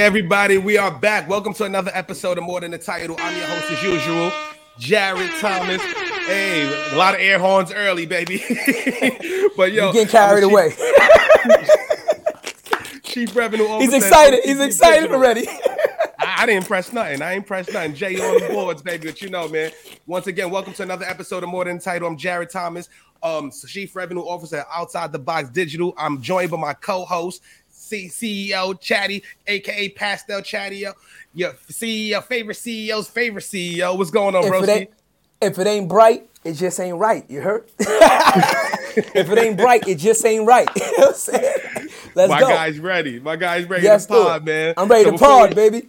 everybody, we are back. Welcome to another episode of More Than the Title. I'm your host, as usual, Jared Thomas. Hey, a lot of air horns early, baby. but yo, you getting carried chief, away. Chief Revenue Officer. He's excited. He's excited already. I, I, didn't press nothing. I ain't press nothing. Jay on the boards, baby. But you know, man. Once again, welcome to another episode of More Than the Title. I'm Jared Thomas, um, Chief Revenue Officer Outside the Box Digital. I'm joined by my co-host, CEO Chatty, aka Pastel Chatty, your CEO, favorite CEO's favorite CEO. What's going on, bro? If, it ain't bright, it just ain't right. You heard? if it ain't bright, it just ain't right. you know what I'm saying? Let's My go. guy's ready. My guy's ready yes, to pod, man. I'm ready So to pod, we- baby.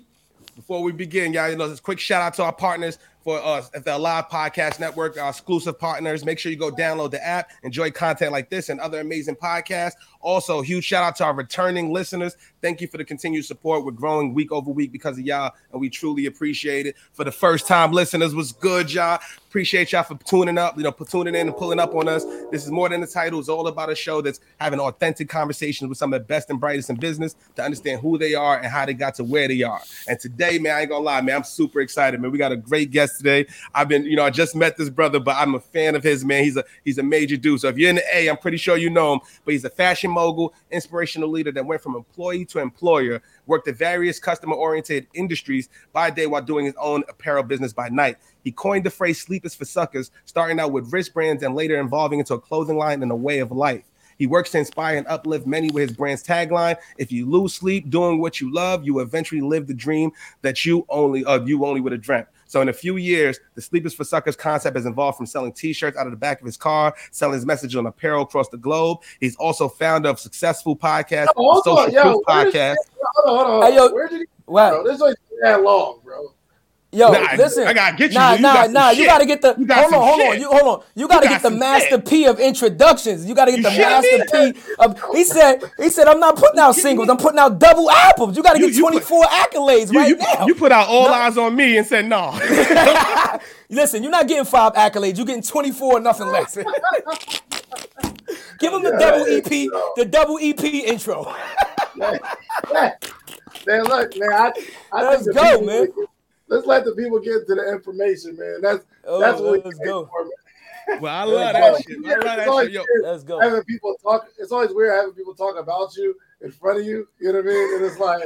Before we begin, y'all, you know, just a quick shout out to our partners for us at the Live Podcast Network, our exclusive partners. Make sure you go download the app, enjoy content like this and other amazing podcasts. Also, huge shout out to our returning listeners. Thank you for the continued support. We're growing week over week because of y'all, and we truly appreciate it. For the first time listeners, was good, y'all. Appreciate y'all for tuning up, you know, tuning in and pulling up on us. This is more than the title. It's all about a show that's having authentic conversations with some of the best and brightest in business to understand who they are and how they got to where they are. And today, man, I ain't gonna lie, man, I'm super excited, man. We got a great guest today. I've been, you know, I just met this brother, but I'm a fan of his, man. He's a he's a major dude. So if you're in the A, I'm pretty sure you know him. But he's a fashion mogul, inspirational leader that went from employee to employer, worked at various customer-oriented industries by day while doing his own apparel business by night. He coined the phrase "sleep is for suckers," starting out with wrist brands and later evolving into a clothing line and a way of life. He works to inspire and uplift many with his brand's tagline: "If you lose sleep doing what you love, you eventually live the dream that you only of you only would have dreamt." So in a few years, the Sleep Is for Suckers concept has evolved from selling T-shirts out of the back of his car, selling his message on apparel across the globe. He's also founder of successful podcast, Yo, Social on, yo, Proof Podcast. Hold on, hold on. Hey, yo, Where did he Wow. bro? This ain't that long, bro. Yo, Nah, listen. I gotta get you, Nah. You nah, nah. You gotta get the. Hold on, hold on. You hold on. You gotta got get the master shit. P of introductions. You gotta get You the master? P of. He said. He said, I'm not putting out singles. I'm putting out double albums. You gotta get you put- 24 accolades You, right you, now. you put out all eyes on me and said no. Listen, you're not getting five accolades. You're getting 24 and nothing less. Give him the double EP, the double EP intro. Man, man, look, man. I, I Let's go, man. Let's let the people get to the information, man. That's Oh, that's what we let's came go. for, man. well, I love go. that shit. I love that shit. Yo, Let's go. having people talk. It's always weird having people talk about you in front of you. You know what I mean? And it's like,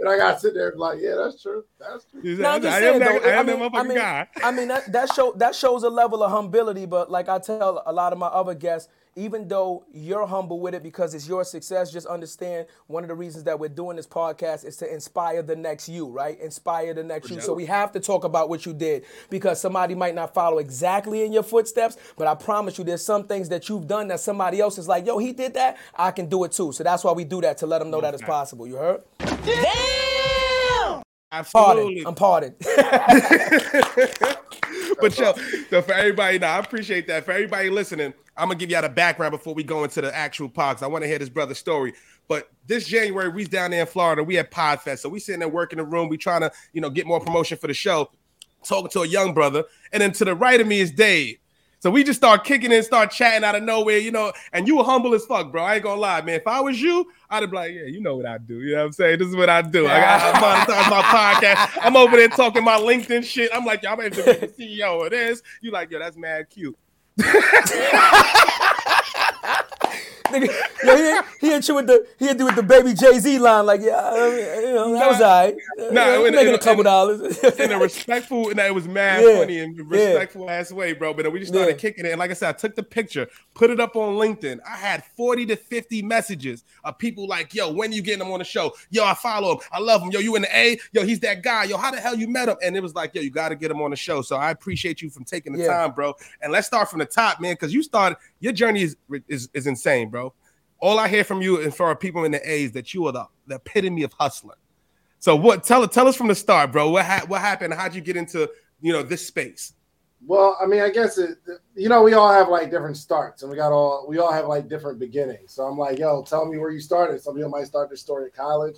and I got to sit there and be like, yeah, that's true. That's true. No, I'm just I saying, am that, I am mean, that motherfucking I mean, guy. I mean that, that show that shows a level of humility, but like I tell a lot of my other guests, even though you're humble with it because it's your success, just understand one of the reasons that we're doing this podcast is to inspire the next you, right? Inspire the next you. So we have to talk about what you did because somebody might not follow exactly in your footsteps, but I promise you there's some things that you've done that somebody else is like, yo, he did that, I can do it too. So that's why we do that to let them know that it's possible. You heard? Absolutely. Pardon. I'm pardoned. but yo, so for everybody now, I appreciate that. For everybody listening, I'm gonna give y'all the background before we go into the actual pods. I want to hear this brother's story. But this January, we down there in Florida. We had Podfest, so we sitting there working the room. We trying to, you know, get more promotion for the show. Talking to a young brother, and then to the right of me is Dave. So we just start kicking and start chatting out of nowhere, you know. And you were humble as fuck, bro. I ain't gonna lie, man. If I was you, I'd be like, yeah, you know what I do. You know what I'm saying? This is what I do. I got monetize my podcast. I'm over there talking my LinkedIn shit. I'm like, yo, I'm able to be the CEO of this. You like, yo, that's mad cute. Nigga, yo, he, hit- you with the he hit you with the baby Jay Z line like yeah, I mean, you know, that was alright. nah, Uh, in- making in- a couple in- dollars. in a respectful and it was mad Yeah, funny and yeah. respectful ass way, bro. But then we just started Yeah. kicking it. And like I said, I took the picture, put it up on LinkedIn. I had 40 to 50 messages of people like, yo, when you getting him on the show? Yo, I follow him. I love him. Yo, you in the A? Yo, he's that guy. Yo, how the hell you met him? And it was like, yo, you got to get him on the show. So I appreciate you from taking the Yeah. time, bro. And let's start from the top, man, because you started your journey is, is is insane, bro. All I hear from you and for our people in the A's is that you are the, the epitome of hustler. So what? Tell tell us from the start, bro. What ha- what happened? How'd you get into you know this space? Well, I mean, I guess it. You know, we all have like different starts, and we got all we all have like different beginnings. So I'm like, yo, tell me where you started. Some people might start their story at college.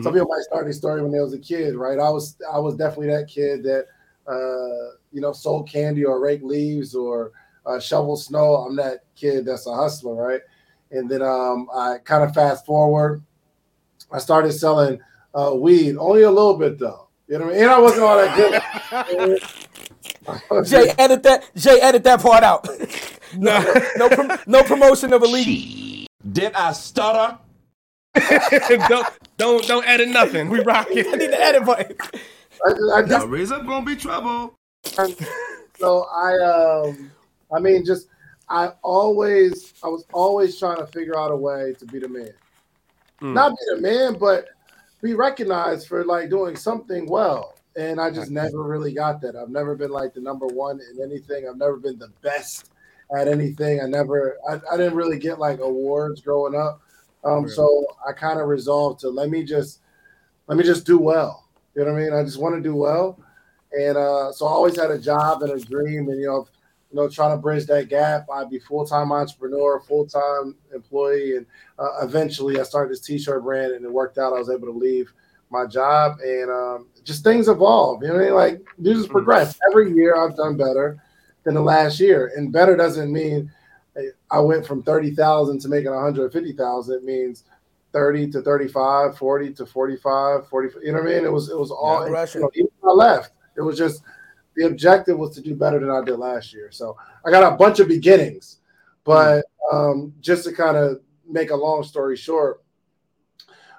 Some Mhm. people might start their story when they was a kid, right? I was I was definitely that kid that uh, you know sold candy or rake leaves or uh, shovel snow. I'm that kid that's a hustler, right? And then um, I kind of fast forward. I started selling uh, weed. Only a little bit though. You know what I mean? And I wasn't all that good. Jay, edit that. Jay, edit that part out. no, no, prom- no promotion of illegal. Did I stutter? don't don't don't edit nothing. We rock it. I need the edit button. I, I just, raise up gonna be trouble. So I um I mean just I always I was always trying to figure out a way to be the man. Mm. Not be the man, but be recognized for like doing something well. And I just never really got that. I've never been like the number one in anything. I've never been the best at anything. I never I, I didn't really get like awards growing up. Um, so I kind of resolved to let me just let me just do well. You know what I mean? I just want to do well. And uh, so I always had a job and a dream, and you know, you know, trying to bridge that gap. I'd be full time entrepreneur, full time employee, and uh, eventually I started this t-shirt brand, and it worked out. I was able to leave my job, and um, just things evolve. You know, I mean? like you just mm-hmm. progress. Every year I've done better than the last year, and better doesn't mean I went from 30,000 to making 150,000. It means 30 to 35, 40 to 45, 40. You know what I mean? It was it was all yeah, you know, even I left. It was just the objective was to do better than I did last year. So I got a bunch of beginnings, but um, just to kind of make a long story short,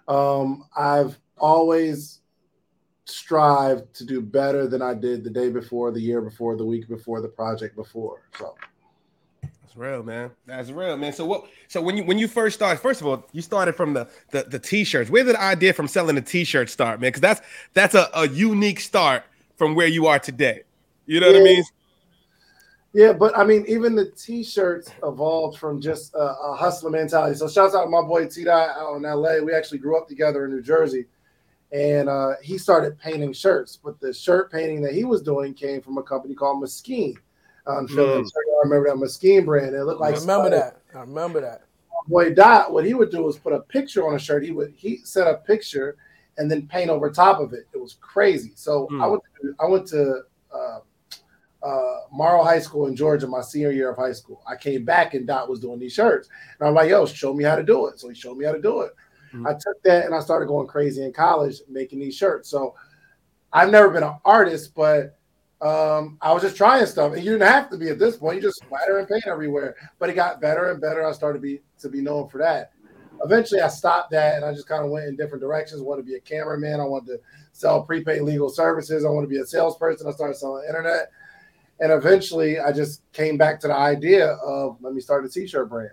um, I've always strived to do better than I did the day before, the year before, the week before, the project before. So that's real, man. That's real, man. So what? So when you when you first started, first of all, you started from the the, the t-shirts. Where did the idea from selling the t-shirt start, man? Because that's that's a, a unique start from where you are today. You know yeah. what I mean? Yeah, but I mean, even the t-shirts evolved from just a, a hustler mentality. So shouts out to my boy T Dot out in LA. We actually grew up together in New Jersey, and uh, he started painting shirts. But the shirt painting that he was doing came from a company called Moskine on Philly. Mm. I remember that Moskine brand. It looked like I remember that. I remember that. Boy Dot, what he would do was put a picture on a shirt. He would he set a picture and then paint over top of it. It was crazy. So mm. I went to, I went to uh, uh, Morrow High School in Georgia my senior year of high school. I came back and Dot was doing these shirts, and I'm like, "Yo, show me how to do it." So he showed me how to do it. Mm. I took that and I started going crazy in college making these shirts. So I've never been an artist, but um, I was just trying stuff, and you didn't have to be at this point. You just splatter and paint everywhere. But it got better and better. I started to be to be known for that. Eventually, I stopped that, and I just kind of went in different directions. I wanted to be a cameraman. I wanted to sell prepaid legal services. I wanted to be a salesperson. I started selling internet, and eventually, I just came back to the idea of let me start a t-shirt brand.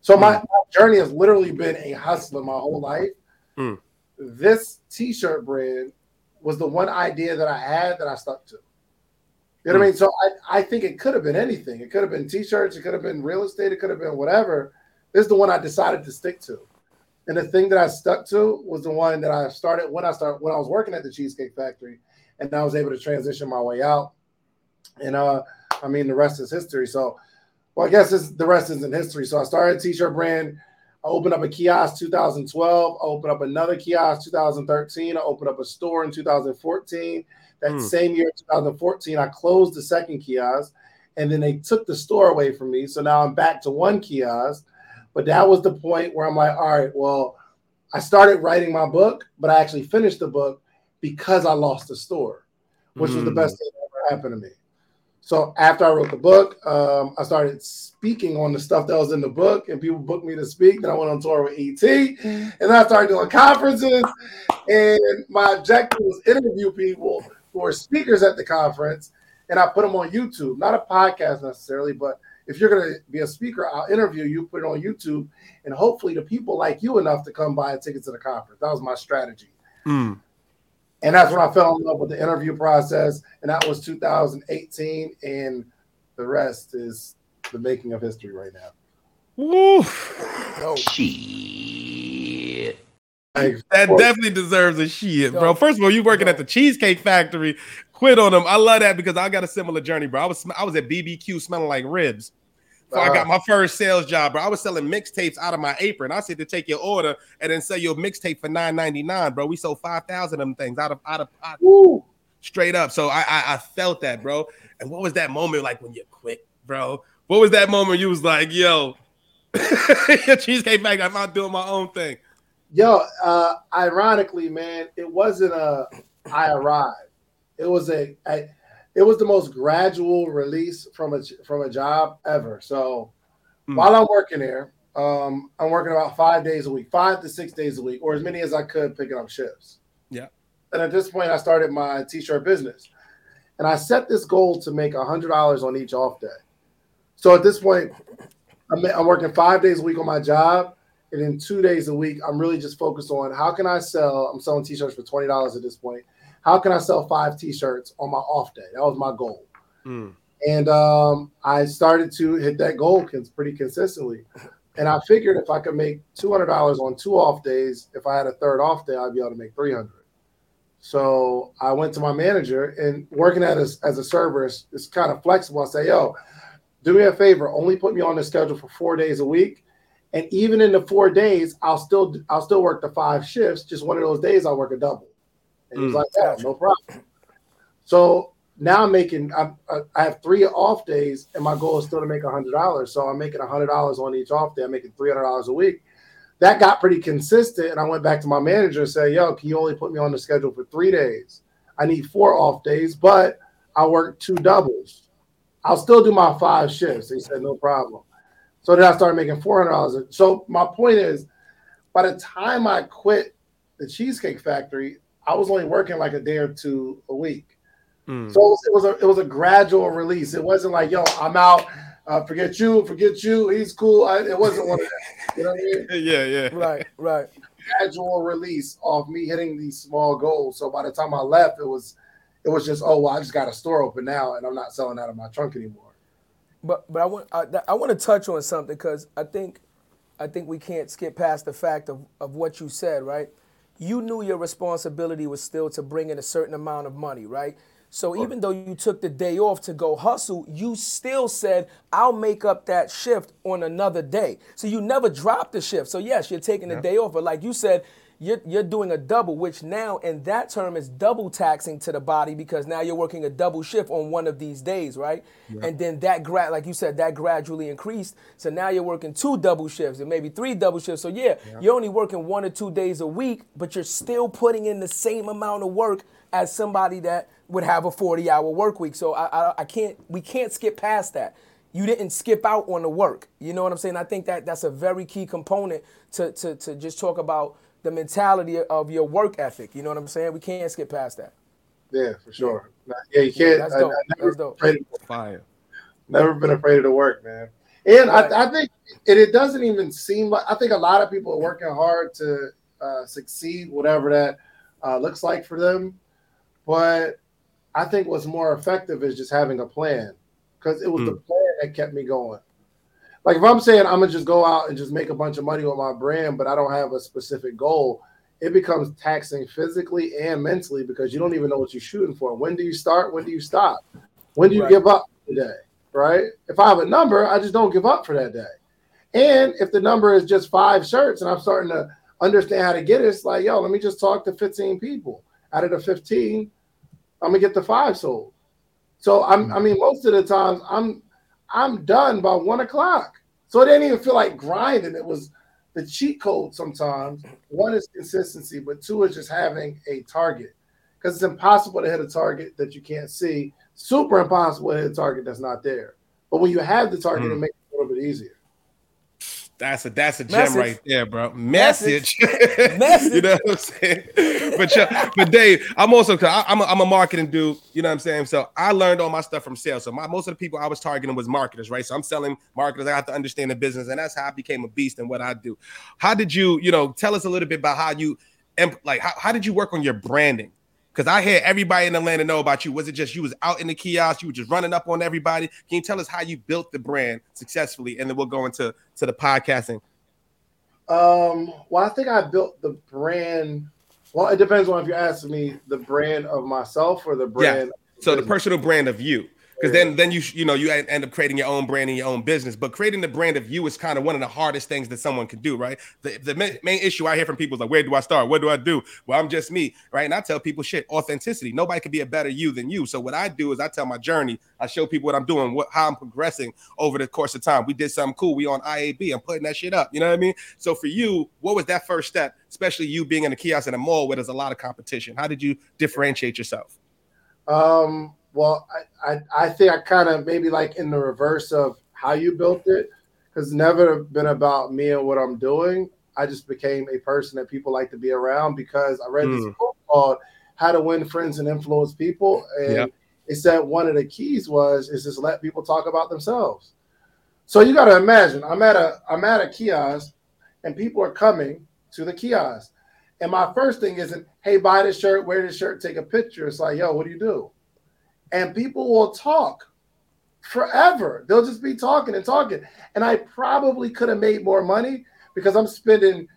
So my, mm. my journey has literally been a hustler my whole life. Mm. This t-shirt brand was the one idea that I had that I stuck to. You know what I mean? So I, I think it could have been anything. It could have been t-shirts, it could have been real estate, it could have been whatever. This is the one I decided to stick to. And the thing that I stuck to was the one that I started when I started when I was working at the Cheesecake Factory and I was able to transition my way out. And uh I mean the rest is history. So well, I guess the rest isn't history. So I started a t-shirt brand. I opened up a kiosk 2012. I opened up another kiosk 2013. I opened up a store in 2014. That mm. same year, 2014, I closed the second kiosk, and then they took the store away from me. So now I'm back to one kiosk. But that was the point where I'm like, all right, well, I started writing my book, but I actually finished the book because I lost the store, which mm. was the best hmm. thing that ever happened to me. So after I wrote the book, um, I started speaking on the stuff that was in the book, and people booked me to speak. Then I went on tour with ET, and then I started doing conferences. And my objective was interview people who are speakers at the conference, and I put them on YouTube, not a podcast necessarily, but if you're going to be a speaker, I'll interview you, put it on YouTube, and hopefully the people like you enough to come buy a ticket to the conference. That was my strategy. Mm. And that's when I fell in love with the interview process, and that was 2018, and the rest is the making of history right now. Woo! Oh. Shit that definitely deserves a shit, bro. First of all, you working at the Cheesecake Factory. Quit on them. I love that because I got a similar journey, bro. I was I was at BBQ smelling like ribs. So uh-huh. I got my first sales job, bro. I was selling mixtapes out of my apron. I said to take your order and then sell your mixtape for nine ninety nine, bro. We sold five thousand of them things out of out of out, straight up. So I, I I felt that, bro. And what was that moment like when you quit, bro? What was that moment you was like, yo, your Cheesecake Factory, I'm not doing my own thing? Yo, uh, ironically, man, it wasn't a I arrived. It was a, a it was the most gradual release from a from a job ever. So mm. while I'm working there, um, I'm working about five days a week, five to six days a week, or as many as I could picking up shifts. Yeah. And at this point, I started my t-shirt business, and I set this goal to make a hundred dollars on each off day. So at this point, I'm, I'm working five days a week on my job, and then two days a week, I'm really just focused on how can I sell. I'm selling t-shirts for twenty dollars at this point. How can I sell five t-shirts on my off day? That was my goal. Mm. And um, I started to hit that goal pretty consistently. And I figured if I could make two hundred dollars on two off days, if I had a third off day, I'd be able to make three hundred. So I went to my manager and working at as, as a server is, is kind of flexible. I say, yo, do me a favor, only put me on the schedule for four days a week. And even in the four days, I'll still I'll still work the five shifts. Just one of those days I'll work a double. And mm. like, yeah, no problem. So now I'm making I'm, I have three off days, and my goal is still to make a hundred dollars. So I'm making a hundred dollars on each off day. I'm making three hundred dollars a week. That got pretty consistent, and I went back to my manager and said, "Yo, can you only put me on the schedule for three days? I need four off days, but I work two doubles." I'll still do my five shifts. He said, no problem. So then I started making $400. So my point is, by the time I quit the Cheesecake Factory, I was only working like a day or two a week. Mm. So it was, a it was a gradual release. It wasn't like, yo, I'm out. Uh, forget you, forget you. He's cool. I, it wasn't one of that. You know what I mean? Yeah, yeah. Right, right. Gradual release of me hitting these small goals. So by the time I left, it was it was just, oh, well, I just got a store open now, and I'm not selling out of my trunk anymore. But but I want I, I want to touch on something because I think I think we can't skip past the fact of, of what you said, right? You knew your responsibility was still to bring in a certain amount of money, right? So even though you took the day off to go hustle, you still said, I'll make up that shift on another day. So you never dropped the shift. So yes, you're taking the day off, but like you said, you're, you're doing a double, which now in that term is double taxing to the body because now you're working a double shift on one of these days, right? Yeah. And then that grad, like you said, that gradually increased. So now you're working two double shifts and maybe three double shifts. So yeah, yeah, you're only working one or two days a week, but you're still putting in the same amount of work as somebody that would have a 40 hour work week. So I, I, I can't, we can't skip past that you didn't skip out on the work. You know what I'm saying? I think that that's a very key component to, to, to just talk about the mentality of your work ethic. You know what I'm saying? We can't skip past that. Yeah, for sure. Yeah, you can't. That's dope. I, I never That's dope. Afraid of, Fire. Never been afraid of the work, man. And right. I, I, think it, it doesn't even seem like I think a lot of people are working hard to uh, succeed, whatever that uh, looks like for them. But I think what's more effective is just having a plan because it was mm. the plan that kept me going like if I'm saying I'm gonna just go out and just make a bunch of money with my brand, but I don't have a specific goal, it becomes taxing physically and mentally because you don't even know what you're shooting for. When do you start? When do you stop? When do you right. give up today? Right? If I have a number, I just don't give up for that day. And if the number is just five shirts and I'm starting to understand how to get it, it's like, yo, let me just talk to 15 people. Out of the 15, I'm gonna get the five sold. So I'm, I mm-hmm. mean, most of the times I'm I'm done by one o'clock. So it didn't even feel like grinding. It was the cheat code sometimes. One is consistency, but two is just having a target. Because it's impossible to hit a target that you can't see. Super impossible to hit a target that's not there. But when you have the target, mm. it makes it a little bit easier. That's a that's a gem Message. right there, bro. Message, Message. you know what I'm saying? But yeah, but Dave, I'm also I, I'm a, I'm a marketing dude. You know what I'm saying? So I learned all my stuff from sales. So my most of the people I was targeting was marketers, right? So I'm selling marketers. I have to understand the business, and that's how I became a beast and what I do. How did you, you know, tell us a little bit about how you, like, how, how did you work on your branding? Because I had everybody in Atlanta know about you. Was it just you was out in the kiosk, you were just running up on everybody? Can you tell us how you built the brand successfully? And then we'll go into to the podcasting. Um, well, I think I built the brand. Well, it depends on if you're asking me the brand of myself or the brand. Yeah. So the personal brand of you. Because then then you you know you end up creating your own brand and your own business. But creating the brand of you is kind of one of the hardest things that someone can do, right? The, the main, issue I hear from people is like, where do I start? What do I do? Well, I'm just me, right? And I tell people shit, authenticity. Nobody can be a better you than you. So what I do is I tell my journey. I show people what I'm doing, what how I'm progressing over the course of time. We did something cool. We on IAB. I'm putting that shit up. You know what I mean? So for you, what was that first step, especially you being in a kiosk in a mall where there's a lot of competition? How did you differentiate yourself? Um, well, I, I, I think I kind of maybe like in the reverse of how you built it, because never been about me and what I'm doing. I just became a person that people like to be around because I read mm. this book called How to Win Friends and Influence People. And yep. it said one of the keys was is just let people talk about themselves. So you gotta imagine I'm at a I'm at a kiosk and people are coming to the kiosk. And my first thing isn't, hey, buy this shirt, wear this shirt, take a picture. It's like, yo, what do you do? And people will talk forever. They'll just be talking and talking. And I probably could have made more money because I'm spending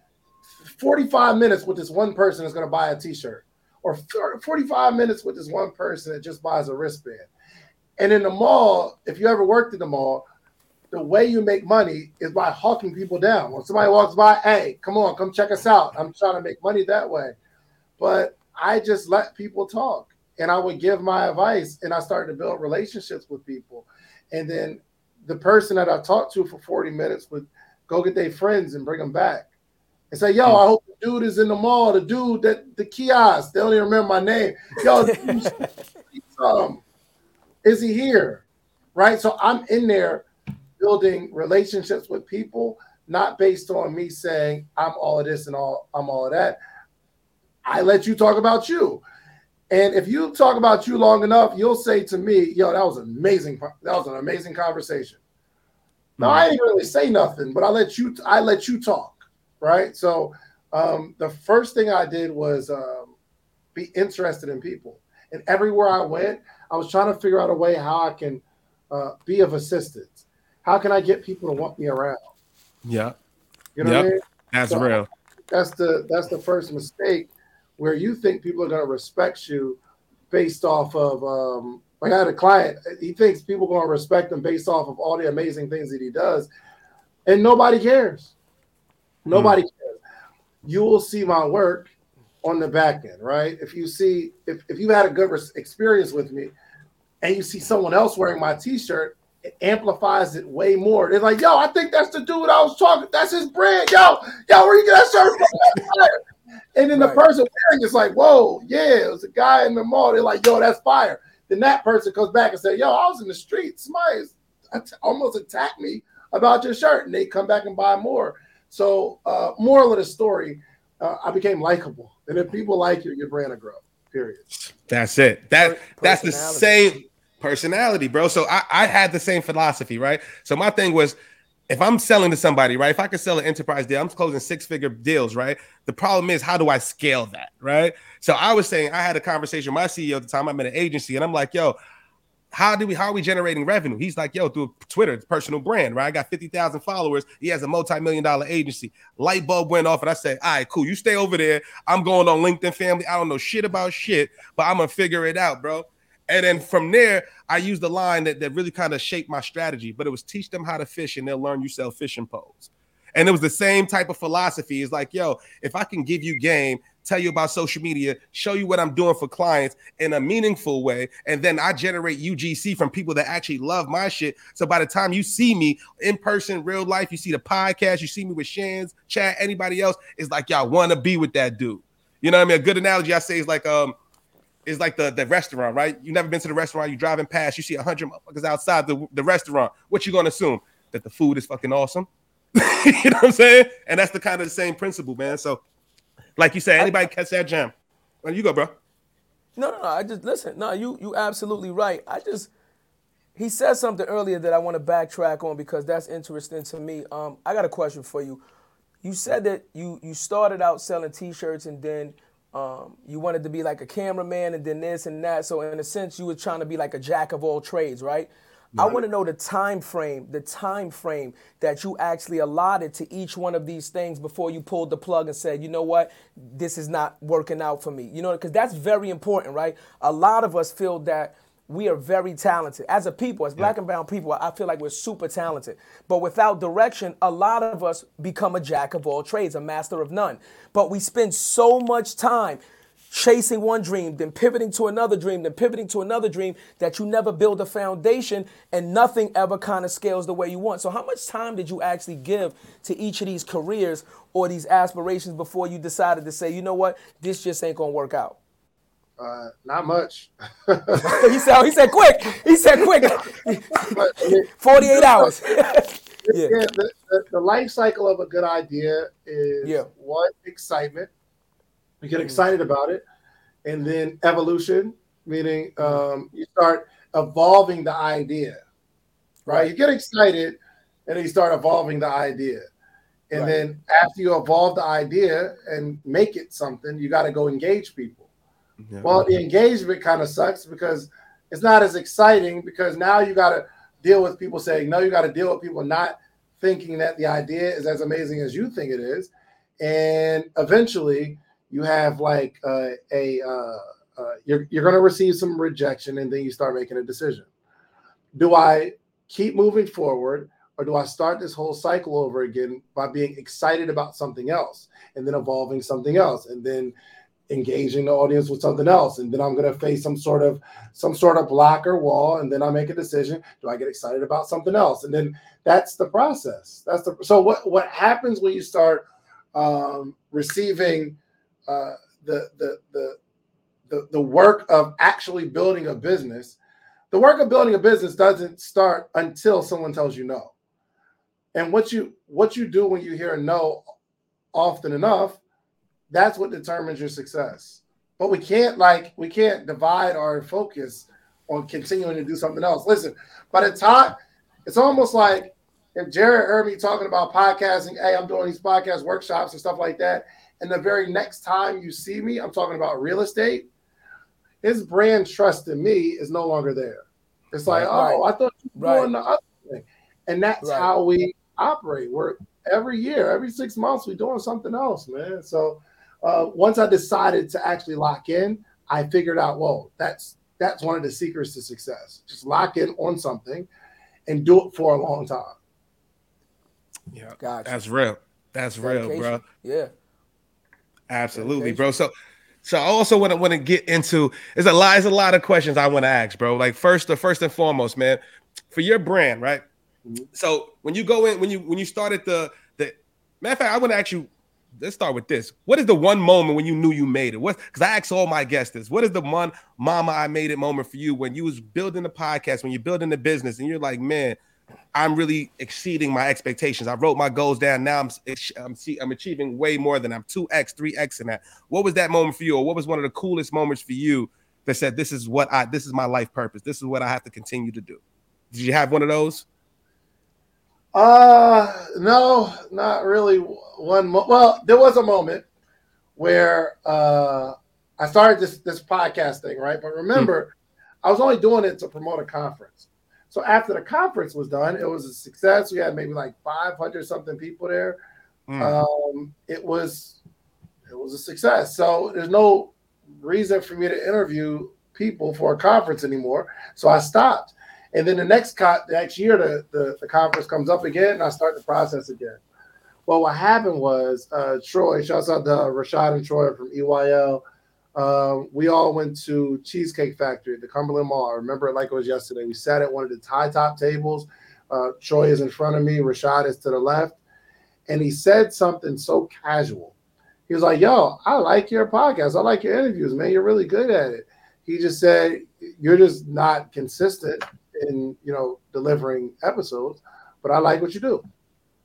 45 minutes with this one person that's going to buy a t-shirt or 45 minutes with this one person that just buys a wristband. And in the mall, if you ever worked in the mall, the way you make money is by hawking people down. When somebody walks by, hey, come on, come check us out. I'm trying to make money that way. But I just let people talk and I would give my advice and I started to build relationships with people. And then the person that I talked to for 40 minutes would go get their friends and bring them back and say, Yo, I hope the dude is in the mall, the dude that the kiosk, they don't even remember my name. Yo, um, is he here? Right. So I'm in there building relationships with people, not based on me saying I'm all of this and all I'm all of that. I let you talk about you. And if you talk about you long enough, you'll say to me, "Yo, that was amazing. That was an amazing conversation." Mm-hmm. Now I didn't really say nothing, but I let you. I let you talk, right? So um, the first thing I did was um, be interested in people, and everywhere I went, I was trying to figure out a way how I can uh, be of assistance. How can I get people to want me around? Yeah, you know yep. I mean? That's so real. That's the that's the first mistake where you think people are going to respect you based off of um, like I had a client, he thinks people are going to respect him based off of all the amazing things that he does, and nobody cares. Nobody mm. cares. You will see my work on the back end, right? If you see, if, if you had a good experience with me and you see someone else wearing my t-shirt, it amplifies it way more. They're like, yo, I think that's the dude I was talking. That's his brand. Yo, yo, where you get that shirt from? And then right. the person wearing it's like, whoa, yeah, it was a guy in the mall. They're like, yo, that's fire. Then that person comes back and say, yo, I was in the street. Somebody almost attacked me about your shirt. And they come back and buy more. So, uh, moral of the story, uh, I became likable. And if people like you, your brand will grow. Period. That's it. That that's the same personality, bro. So I, I had the same philosophy, right? So my thing was if I'm selling to somebody, right? If I could sell an enterprise deal, I'm closing six figure deals, right? The problem is, how do I scale that, right? So I was saying, I had a conversation with my CEO at the time. I'm in an agency, and I'm like, yo, how do we how are we generating revenue? He's like, yo, through Twitter, it's personal brand, right? I got 50,000 followers. He has a multi-million dollar agency. Light bulb went off, and I said, all right, cool. You stay over there. I'm going on LinkedIn family. I don't know shit about shit, but I'm gonna figure it out, bro. And then from there, I used the line that, that really kind of shaped my strategy, but it was teach them how to fish and they'll learn you sell fishing poles. And it was the same type of philosophy. It's like, yo, if I can give you game, tell you about social media, show you what I'm doing for clients in a meaningful way, and then I generate UGC from people that actually love my shit. So by the time you see me in person, real life, you see the podcast, you see me with Shands, chat, anybody else, it's like y'all want to be with that dude. You know what I mean? A good analogy I say is like um is like the, the restaurant, right? You never been to the restaurant, you driving past, you see a hundred motherfuckers outside the, the restaurant. What you gonna assume? That the food is fucking awesome. you know what I'm saying? And that's the kind of the same principle, man. So, like you said, anybody I, catch that jam? Well, you go, bro. No, no, no. I just listen. No, you you absolutely right. I just he said something earlier that I want to backtrack on because that's interesting to me. Um, I got a question for you. You said that you you started out selling T-shirts and then um, you wanted to be like a cameraman and then this and that. So in a sense, you were trying to be like a jack of all trades, right? right. I want to know the time frame, the time frame that you actually allotted to each one of these things before you pulled the plug and said, you know what, this is not working out for me. You know, because that's very important, right? A lot of us feel that we are very talented. As a people, as black and brown people, I feel like we're super talented. But without direction, a lot of us become a jack of all trades, a master of none. But we spend so much time chasing one dream, then pivoting to another dream, then pivoting to another dream that you never build a foundation and nothing ever kind of scales the way you want. So, how much time did you actually give to each of these careers or these aspirations before you decided to say, you know what, this just ain't gonna work out? Uh, not much. he said, he said, quick. He said, quick. But, I mean, 48 hours. yeah, yeah. the, the, the life cycle of a good idea is Yeah. one excitement. You get excited about it, and then evolution, meaning um, you start evolving the idea. Right? You get excited, and then you start evolving the idea. And Right. then after you evolve the idea and make it something, you got to go engage people. Well, the engagement kind of sucks because it's not as exciting because now you got to deal with people saying no. You got to deal with people not thinking that the idea is as amazing as you think it is, and eventually you have like uh, a uh, uh, you're you're going to receive some rejection, and then you start making a decision. Do I keep moving forward, or do I start this whole cycle over again by being excited about something else, and then evolving something else, and then engaging the audience with something else. And then i'm going to face some sort of some sort of block or wall and then i make a decision do i get excited about something else? And then that's the process. That's the so what what happens when you start um receiving uh the the the the, the work of actually building a business the work of building a business doesn't start until someone tells you no. And what you what you do when you hear no often enough that's what determines your success. But we can't like we can't divide our focus on continuing to do something else. Listen, by the time it's almost like if Jared heard me talking about podcasting, hey, I'm doing these podcast workshops and stuff like that, and the very next time you see me, I'm talking about real estate. His brand trust in me is no longer there. It's like, Right. oh, I thought you were Right. doing the other thing, and that's Right. how we operate. We're every year, every six months, we're doing something else, man. So uh, once I decided to actually lock in, I figured out, whoa, that's that's one of the secrets to success. Just lock in on something and do it for a long time. Yeah, Gotcha. that's real. That's real, bro. Yeah. Absolutely, bro. So, so I also want to want to get into. There's a lot. There's a lot of questions I want to ask, bro. Like first, the first and foremost, man, for your brand, right? Mhm. So when you go in, when you when you started the the matter of fact, I want to ask you. Let's start with this. What is the one moment when you knew you made it? What? Because I ask all my guests this. What is the one "Mama, I made it" moment for you when you was building the podcast, when you're building the business, and you're like, man, I'm really exceeding my expectations. I wrote my goals down. Now I'm I'm, I'm achieving way more than I'm two x, three x in that. What was that moment for you, or what was one of the coolest moments for you that said, "This is what I, this is my life purpose. This is what I have to continue to do." Did you have one of those? Uh no, not really one mo- well, there was a moment where uh I started this this podcast thing, right? But remember, I was only doing it to promote a conference. So after the conference was done, it was a success. We had maybe like 500 something people there. Mm. Um it was it was a success. So there's no reason for me to interview people for a conference anymore. So I stopped. And then the next co- the next year, the, the, the conference comes up again, and I start the process again. Well, what happened was uh, Troy, shouts out to Rashad and Troy from EYL. Um, we all went to Cheesecake Factory the Cumberland Mall. I remember it like it was yesterday. We sat at one of the high top tables. Uh, Troy is in front of me, Rashad is to the left. And he said something so casual. He was like, Yo, I like your podcast. I like your interviews, man. You're really good at it. He just said, You're just not consistent in you know delivering episodes, but I like what you do.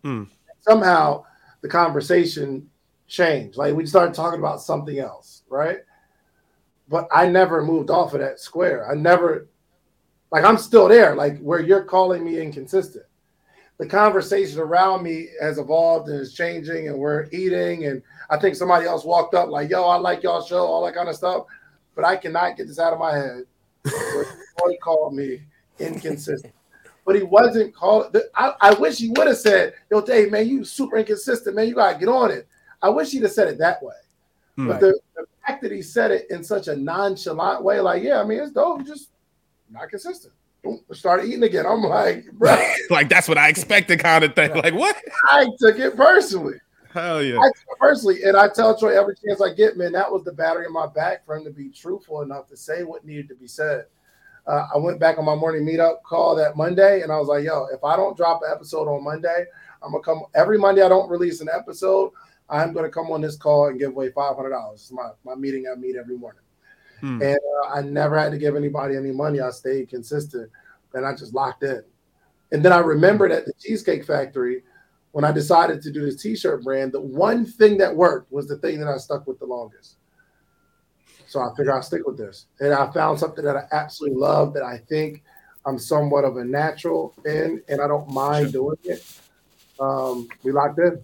Hmm. Somehow the conversation changed. Like we started talking about something else, right? But I never moved off of that square. I never like I'm still there, like where you're calling me inconsistent. The conversation around me has evolved and is changing, and we're eating. And I think somebody else walked up, like, yo, I like y'all show, all that kind of stuff. But I cannot get this out of my head. Troy called me inconsistent. But he wasn't called. I, I wish he would have said, "Yo, Dave, man, you super inconsistent, man. You gotta get on it." I wish he'd have said it that way. Hmm. But the, the fact that he said it in such a nonchalant way, like, "Yeah, I mean, it's dope. Just not consistent. Boom, started eating again. I'm like, bro, like that's what I expected, kind of thing. Like what? I took it personally. Hell yeah. I took it personally, and I tell Troy every chance I get, man, that was the battery in my back for him to be truthful enough to say what needed to be said. Uh, I went back on my morning meetup call that Monday, and I was like, yo, if I don't drop an episode on Monday, I'm gonna come every Monday. I don't release an episode. I'm gonna come on this call and give away five hundred dollars. It's my my meeting I meet every morning, hmm. and uh, I never had to give anybody any money. I stayed consistent, and I just locked in. And then I remembered at the Cheesecake Factory when I decided to do this T-shirt brand, the one thing that worked was the thing that I stuck with the longest. So I figure I'll stick with this, and I found something that I absolutely love that I think I'm somewhat of a natural in, and I don't mind doing it um, we locked in.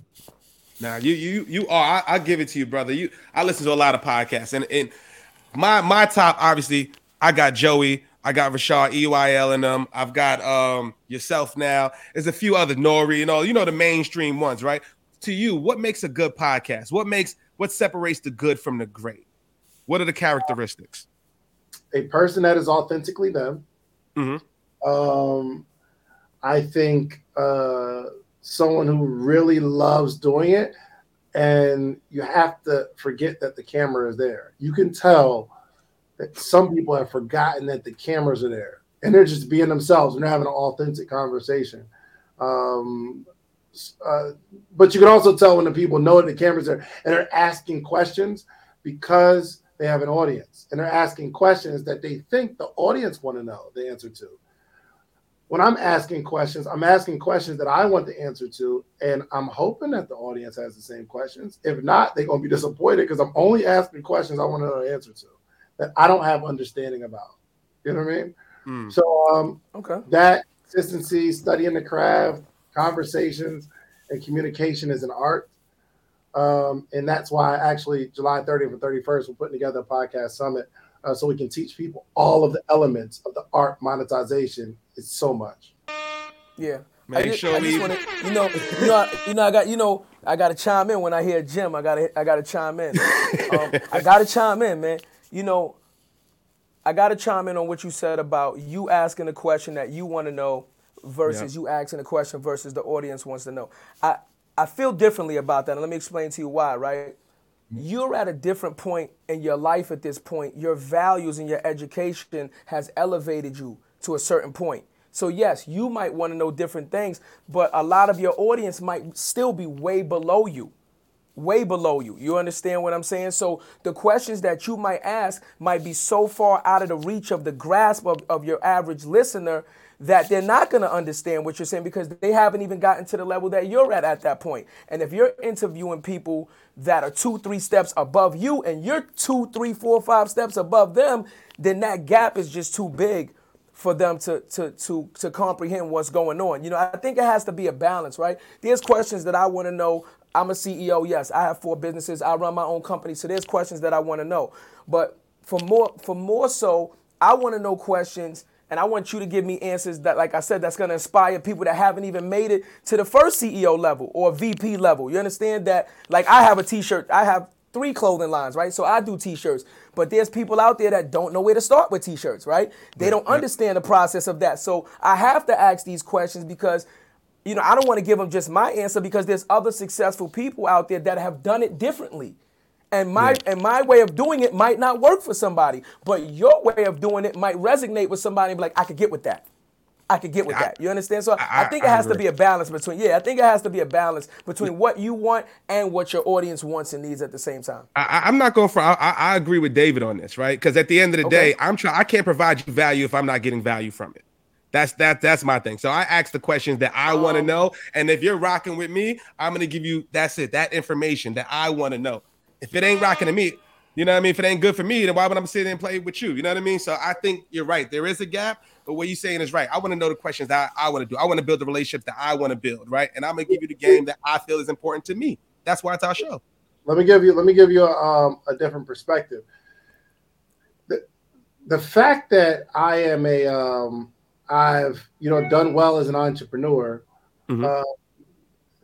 Now you you you are. I, I give it to you, brother. You I listen to a lot of podcasts, and and my my top obviously I got Joey, I got Rashad EYL in them. I've got um yourself now. There's a few other Nori, you know, you know the mainstream ones, right? To you, what makes a good podcast? What makes what separates the good from the great? What are the characteristics? A person that is authentically them. Mm-hmm. Um, I think uh someone who really loves doing it and you have to forget that the camera is there. You can tell that some people have forgotten that the cameras are there and they're just being themselves and they're having an authentic conversation. Um, uh, but you can also tell when the people know that the cameras are and they're asking questions because they have an audience and they're asking questions that they think the audience want to know the answer to when I'm asking questions, I'm asking questions that I want the answer to, and I'm hoping that the audience has the same questions. If not, they're gonna be disappointed because I'm only asking questions I want to know the answer to that I don't have understanding about. You know what I mean? Mm. So um, okay, that consistency, studying the craft, conversations, and communication is an art. Um, and that's why actually July 30th and 31st, we're putting together a podcast summit uh, so we can teach people all of the elements of the art monetization. It's so much. Yeah. Make just, sure we, wanna, you know, you know, I, you know, I got, you know, I got to chime in when I hear Jim. I got to, I got to chime in. Um, I got to chime in, man. You know, I got to chime in on what you said about you asking a question that you want to know versus you asking a question versus the audience wants to know. I, I feel differently about that, and let me explain to you why. Right? you're at a different point in your life at this point. Your values and your education has elevated you to a certain point. So, yes, you might want to know different things, but a lot of your audience might still be way below you. Way below you. You understand what I'm saying? So, the questions that you might ask might be so far out of the reach of the grasp of, of your average listener that they're not going to understand what you're saying because they haven't even gotten to the level that you're at at that point. And if you're interviewing people that are two, three steps above you and you're two, three, four, five steps above them, then that gap is just too big for them to, to, to, to comprehend what's going on. You know, I think it has to be a balance, right? There's questions that I want to know. I'm a CEO, yes. I have four businesses. I run my own company. So there's questions that I want to know. But for more, for more so, I want to know questions and I want you to give me answers that, like I said, that's to inspire people that haven't even made it to the first CEO level or VP level. You understand that? Like I have a T-shirt. I have three clothing lines, right? So I do T-shirts. But there's people out there that don't know where to start with T-shirts, right? They don't understand the process of that. So I have to ask these questions because you know, I don't want to give them just my answer because there's other successful people out there that have done it differently. And my yeah. and my way of doing it might not work for somebody, but your way of doing it might resonate with somebody and be like, I could get with that. I could get with I, that. You understand? So I, I think it has to be a balance between yeah, I think it has to be a balance between what you want and what your audience wants and needs at the same time. I, am not going for I, I, agree with David on this, right? Because at the end of the okay. day, I'm trying I can't provide you value if I'm not getting value from it. That's that that's my thing. So I ask the questions that I want to um, know. And if you're rocking with me, I'm gonna give you that's it, that information that I want to know if it ain't rocking to me, you know what I mean? If it ain't good for me, then why would I sit and play with you? You know what I mean? So I think you're right. There is a gap, but what you're saying is right. I want to know the questions that I, I want to do. I want to build the relationship that I want to build, right? And I'm gonna give you the game that I feel is important to me. That's why it's our show. Let me give you let me give you a, um, a different perspective. The, the fact that I am a um, I've you know done well as an entrepreneur, mm-hmm. uh,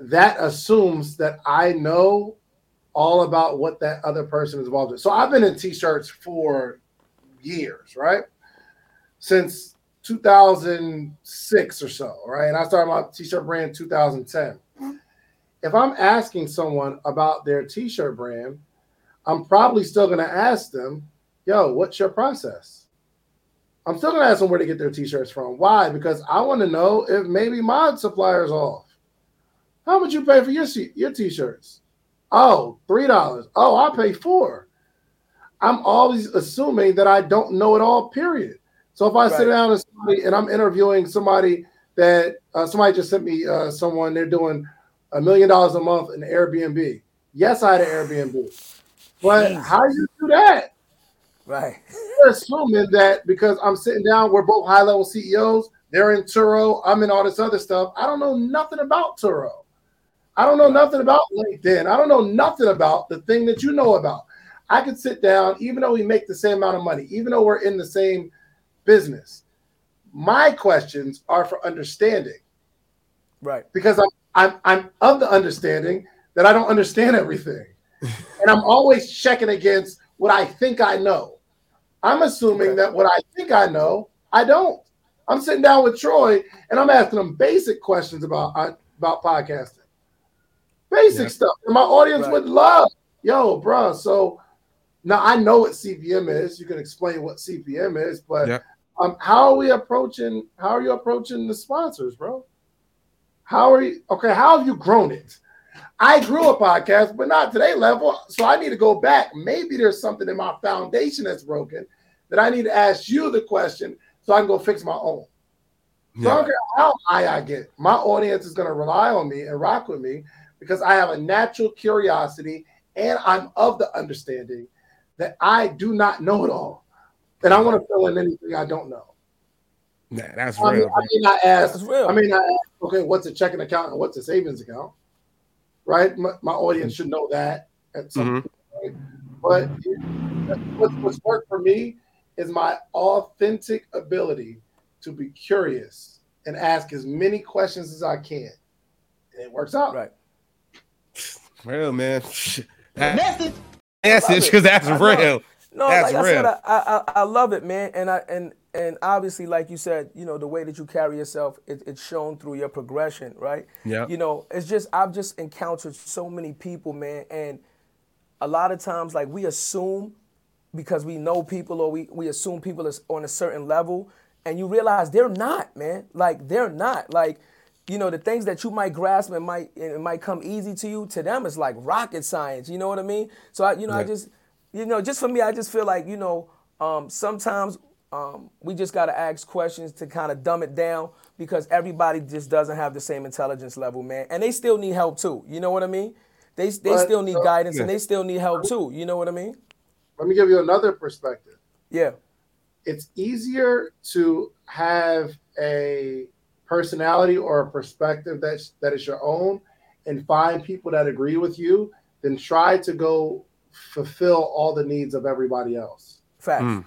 that assumes that I know all about what that other person is involved in. So I've been in t-shirts for years, right? since 2006 or so, right? And I started my t-shirt brand 2010. If I'm asking someone about their t-shirt brand, I'm probably still going to ask them, "Yo, what's your process?" I'm still going to ask them where to get their t-shirts from. Why? Because I want to know if maybe my supplier's off. How much you pay for your your t-shirts? Oh, three dollars. Oh, I pay four. I'm always assuming that I don't know it all. Period. So if I right. sit down and, somebody, and I'm interviewing somebody that uh, somebody just sent me uh, someone they're doing a million dollars a month in Airbnb. Yes, I had an Airbnb, but Jeez. how do you do that? Right. You're assuming that because I'm sitting down, we're both high level CEOs. They're in Turo. I'm in all this other stuff. I don't know nothing about Turo. I don't know nothing about LinkedIn. I don't know nothing about the thing that you know about. I could sit down, even though we make the same amount of money, even though we're in the same business. My questions are for understanding. Right. Because I'm I'm I'm of the understanding that I don't understand everything. and I'm always checking against what I think I know. I'm assuming okay. that what I think I know, I don't. I'm sitting down with Troy and I'm asking him basic questions about uh, about podcasting. Basic yeah. stuff. And my audience right. would love. Yo, bro. So now I know what CPM is. You can explain what CPM is, but yeah. Um, how are we approaching? How are you approaching the sponsors, bro? How are you? Okay, how have you grown it? I grew a podcast, but not to that level. So I need to go back. Maybe there's something in my foundation that's broken that I need to ask you the question so I can go fix my own. So yeah. I don't care how high I get. My audience is going to rely on me and rock with me because I have a natural curiosity and I'm of the understanding that I do not know it all and I want to fill in anything I don't know. Nah, that's I real. I mean, I ask. That's real. I mean, I ask, okay, what's a checking account and what's a savings account? Right. My, my audience should know that at some mm-hmm. point. But what, what's worked for me is my authentic ability to be curious and ask as many questions as I can. And it works out. Right. Real man. Message. Message, because that's real. No, That's like real. I said, I, I, I love it, man, and I and and obviously, like you said, you know, the way that you carry yourself, it, it's shown through your progression, right? Yeah. You know, it's just I've just encountered so many people, man, and a lot of times, like we assume because we know people or we we assume people is on a certain level, and you realize they're not, man. Like they're not. Like you know, the things that you might grasp and might it might come easy to you, to them it's like rocket science. You know what I mean? So I, you know, yeah. I just you know, just for me, I just feel like, you know, um, sometimes um, we just got to ask questions to kind of dumb it down because everybody just doesn't have the same intelligence level, man. And they still need help too. You know what I mean? They, they but, still need uh, guidance yeah. and they still need help too. You know what I mean? Let me give you another perspective. Yeah. It's easier to have a personality or a perspective that's that is your own and find people that agree with you then try to go fulfill all the needs of everybody else. Fact. Mm.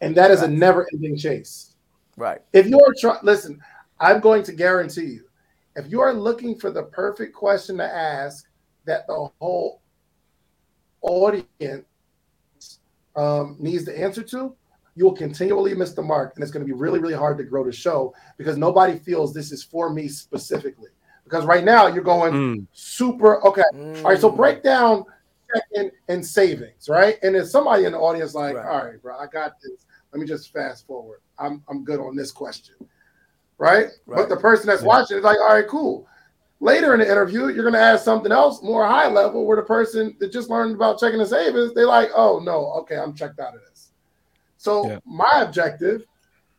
And that is Fact. a never ending chase. Right. If you're trying, listen, I'm going to guarantee you, if you are looking for the perfect question to ask that the whole audience um, needs the answer to, you will continually miss the mark. And it's going to be really, really hard to grow the show because nobody feels this is for me specifically. Because right now you're going mm. super, okay. Mm. All right. So break down checking and savings, right? And there's somebody in the audience like, right. all right, bro, I got this. Let me just fast forward. I'm I'm good on this question. Right? right. But the person that's yeah. watching is like, all right, cool. Later in the interview, you're gonna ask something else more high level where the person that just learned about checking and savings, they're like, oh no, okay, I'm checked out of this. So yeah. my objective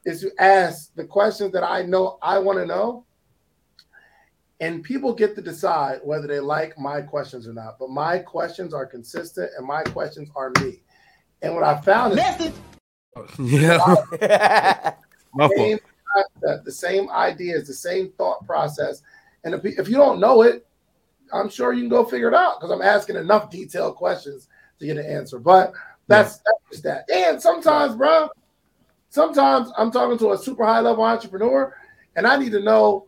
is to ask the questions that I know I want to know and people get to decide whether they like my questions or not. But my questions are consistent, and my questions are me. And what I found is, yeah, the same, the same ideas, the same thought process. And if, if you don't know it, I'm sure you can go figure it out because I'm asking enough detailed questions to get an answer. But that's yeah. that's that. And sometimes, bro, sometimes I'm talking to a super high level entrepreneur, and I need to know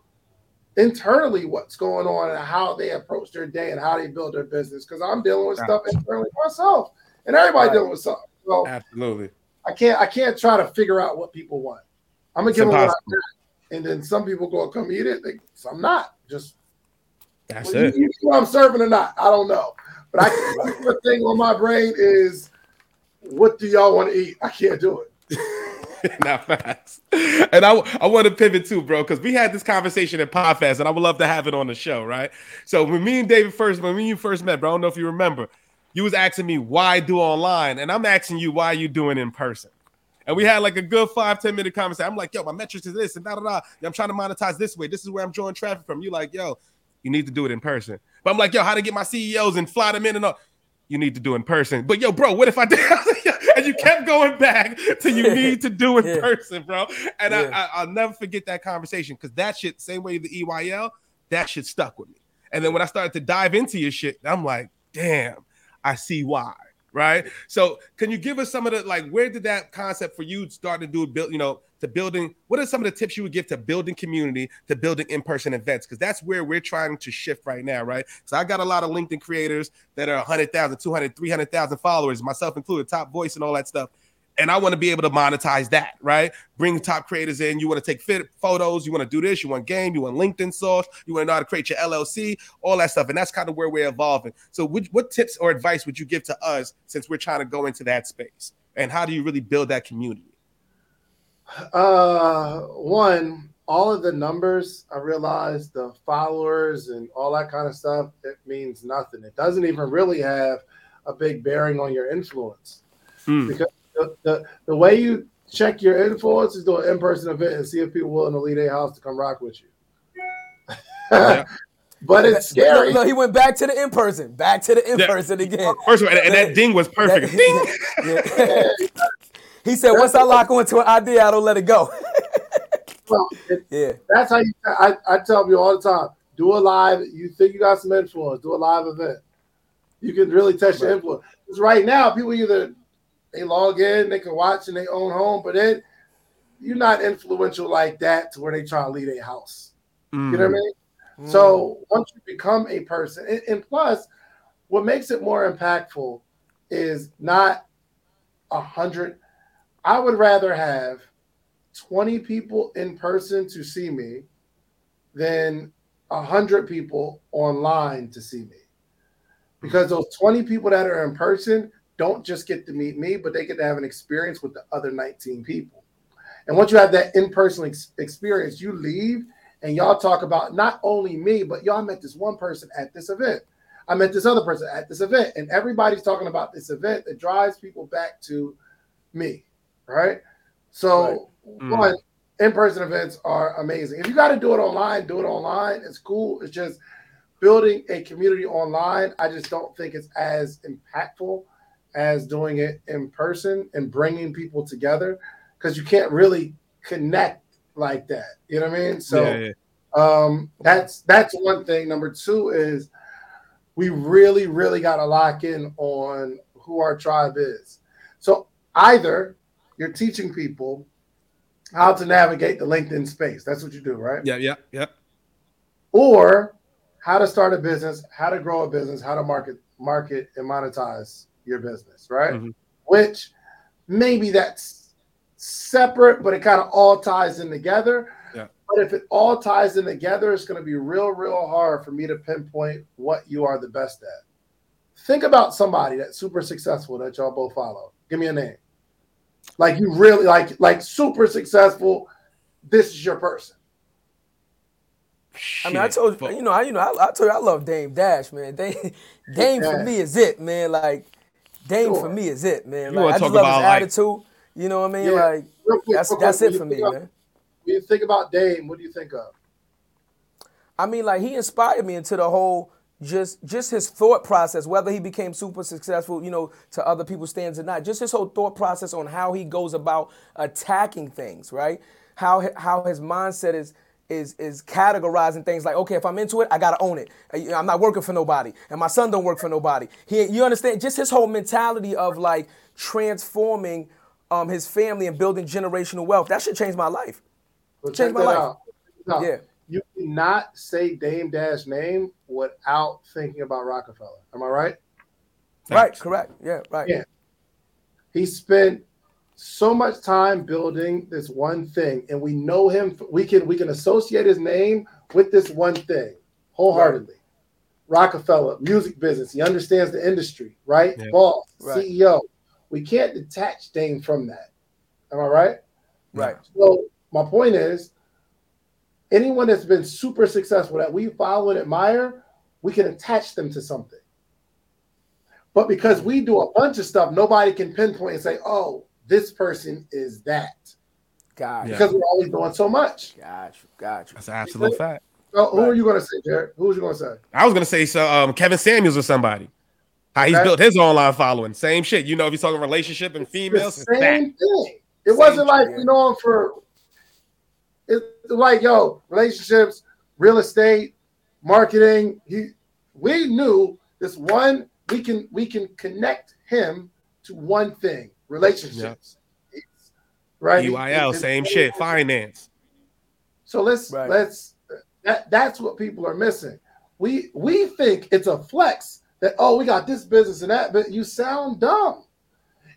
internally what's going on and how they approach their day and how they build their business. Because I'm dealing with stuff internally myself, and everybody right. dealing with something. So absolutely, I can't I can't try to figure out what people want. I'm gonna give them what. And then some people gonna come eat it. They, I'm not. Just That's well, it. You, you know I'm serving or not? I don't know. But I the thing on my brain is, what do y'all want to eat? I can't do it. Not fast. And I, I want to pivot too, bro, because we had this conversation at Podfest, and I would love to have it on the show, right? So when me and David first, when me and you first met, bro, I don't know if you remember, you was asking me why do online, and I'm asking you why you doing in person. And we had like a good five, 10 minute conversation. I'm like, yo, my metrics is this and da da da. I'm trying to monetize this way. This is where I'm drawing traffic from. You like, yo, you need to do it in person. But I'm like, yo, how to get my CEOs and fly them in and all. You need to do in person. But yo, bro, what if I did? and you kept going back to you need to do in Yeah. person, bro. And Yeah. I, I, I'll never forget that conversation because that shit, same way the EYL, that shit stuck with me. And then when I started to dive into your shit, I'm like, damn, I see why. Right. So can you give us some of the like where did that concept for you start to do build, you know, to building what are some of the tips you would give to building community, to building in-person events? Because that's where we're trying to shift right now, right? So I got a lot of LinkedIn creators that are 100,000, 200, 300,000 followers, myself included, top voice and all that stuff. And I want to be able to monetize that, right? Bring top creators in. You want to take fit photos. You want to do this. You want game. You want LinkedIn sauce. You want to know how to create your LLC, all that stuff. And that's kind of where we're evolving. So, which, what tips or advice would you give to us since we're trying to go into that space? And how do you really build that community? Uh, one, all of the numbers, I realize the followers and all that kind of stuff, it means nothing. It doesn't even really have a big bearing on your influence. Hmm. Because the, the, the way you check your influence is do an in-person event and see if people willing to leave their house to come rock with you. Yeah. but it's scary. no, he went back to the in person, back to the in person again. First of all, and, and that ding was perfect. That- Yeah. he said, once I lock onto an idea, I don't let it go. Well, it- yeah. That's how you. I, I tell people all the time: do a live. You think you got some influence? Do a live event. You can really test your influence. Because right now, people either they log in, they can watch in their own home, but then you're not influential like that to where they try to leave their house. You know what I mm. mean? Mm. So once you become a person, and, and plus, what makes it more impactful is not a hundred. I would rather have 20 people in person to see me than a hundred people online to see me. Because mm. those 20 people that are in person don't just get to meet me, but they get to have an experience with the other 19 people. And once you have that in-person ex- experience, you leave and y'all talk about not only me, but y'all met this one person at this event. I met this other person at this event, and everybody's talking about this event that drives people back to me, right? So, Mm. one, in-person events are amazing. If you got to do it online, do it online. It's cool. It's just building a community online. I just don't think it's as impactful as doing it in person and bringing people together because you can't really connect like that. You know what I mean? So Yeah, yeah. um, that's that's one thing. Number two is we really, really got to lock in on who our tribe is. So either you're teaching people how to navigate the LinkedIn space. That's what you do, right? yeah, yeah, yeah. Or how to start a business, how to grow a business, how to market, market and monetize your business, right? Mhm. Which maybe that's separate, but it kind of all ties in together. Yeah. But if it all ties in together, it's going to be real, real hard for me to pinpoint what you are the best at. Think about somebody that's super successful that y'all both follow. Give me a name. Like you really like like super successful. This is your person. I mean, I told fuck. you know, I you know, I, I told you I love Dame Dash, man. Dame, Dame for me is it, man. Like Dame Sure. for me is it, man. Like wanna I just talk love about, his like- attitude. You know what I mean? Yeah. Like quick, that's real that's quick, it for me, you think man. When you think about Dame, what do you think of? I mean, like he inspired me into the whole just just his thought process, whether he became super successful, you know, to other people's stands or not. Just his whole thought process on how he goes about attacking things, right? How how his mindset is is is categorizing things like, okay, if I'm into it, I gotta own it. I- I'm not working for nobody, and my son don't work for nobody. He, you understand? Just his whole mentality of like transforming um, his family and building generational wealth. That should change my life. Well, Changed my life. No, Yeah. You cannot say Dame Dash name without thinking about Roc-A-Fella. Am I right? Right? Correct. Yeah. Right. Yeah. He spent so much time building this one thing, and we know him. We can we can associate his name with this one thing wholeheartedly. Roc-A-Fella, music business. He understands the industry, right? Yeah. Boss, Right. CEO. We can't detach Dame from that. Am I right? Right. So my point is, anyone that's been super successful that we follow and admire, we can attach them to something. But because we do a bunch of stuff, nobody can pinpoint and say, "Oh, this person is that," Got you. because we're always doing so much. Got you. Got you. That's an absolute fact. So who Right. are you going to say, Jared? Who are you going to say? I was gonna say so. Um, Kevin Samuels or somebody. How he's Okay. built his online following. Same shit. You know, if he's talking relationship and females, it's same that. thing. It Same wasn't like you know him for. It's like yo, relationships, real estate, marketing. He, we knew this one. We can we can connect him to one thing: relationships. It's- right? EYL, It's- same shit. Finance. So let's Right. let's that that's what people are missing. We we think it's a flex that oh we got this business and that, but you sound dumb.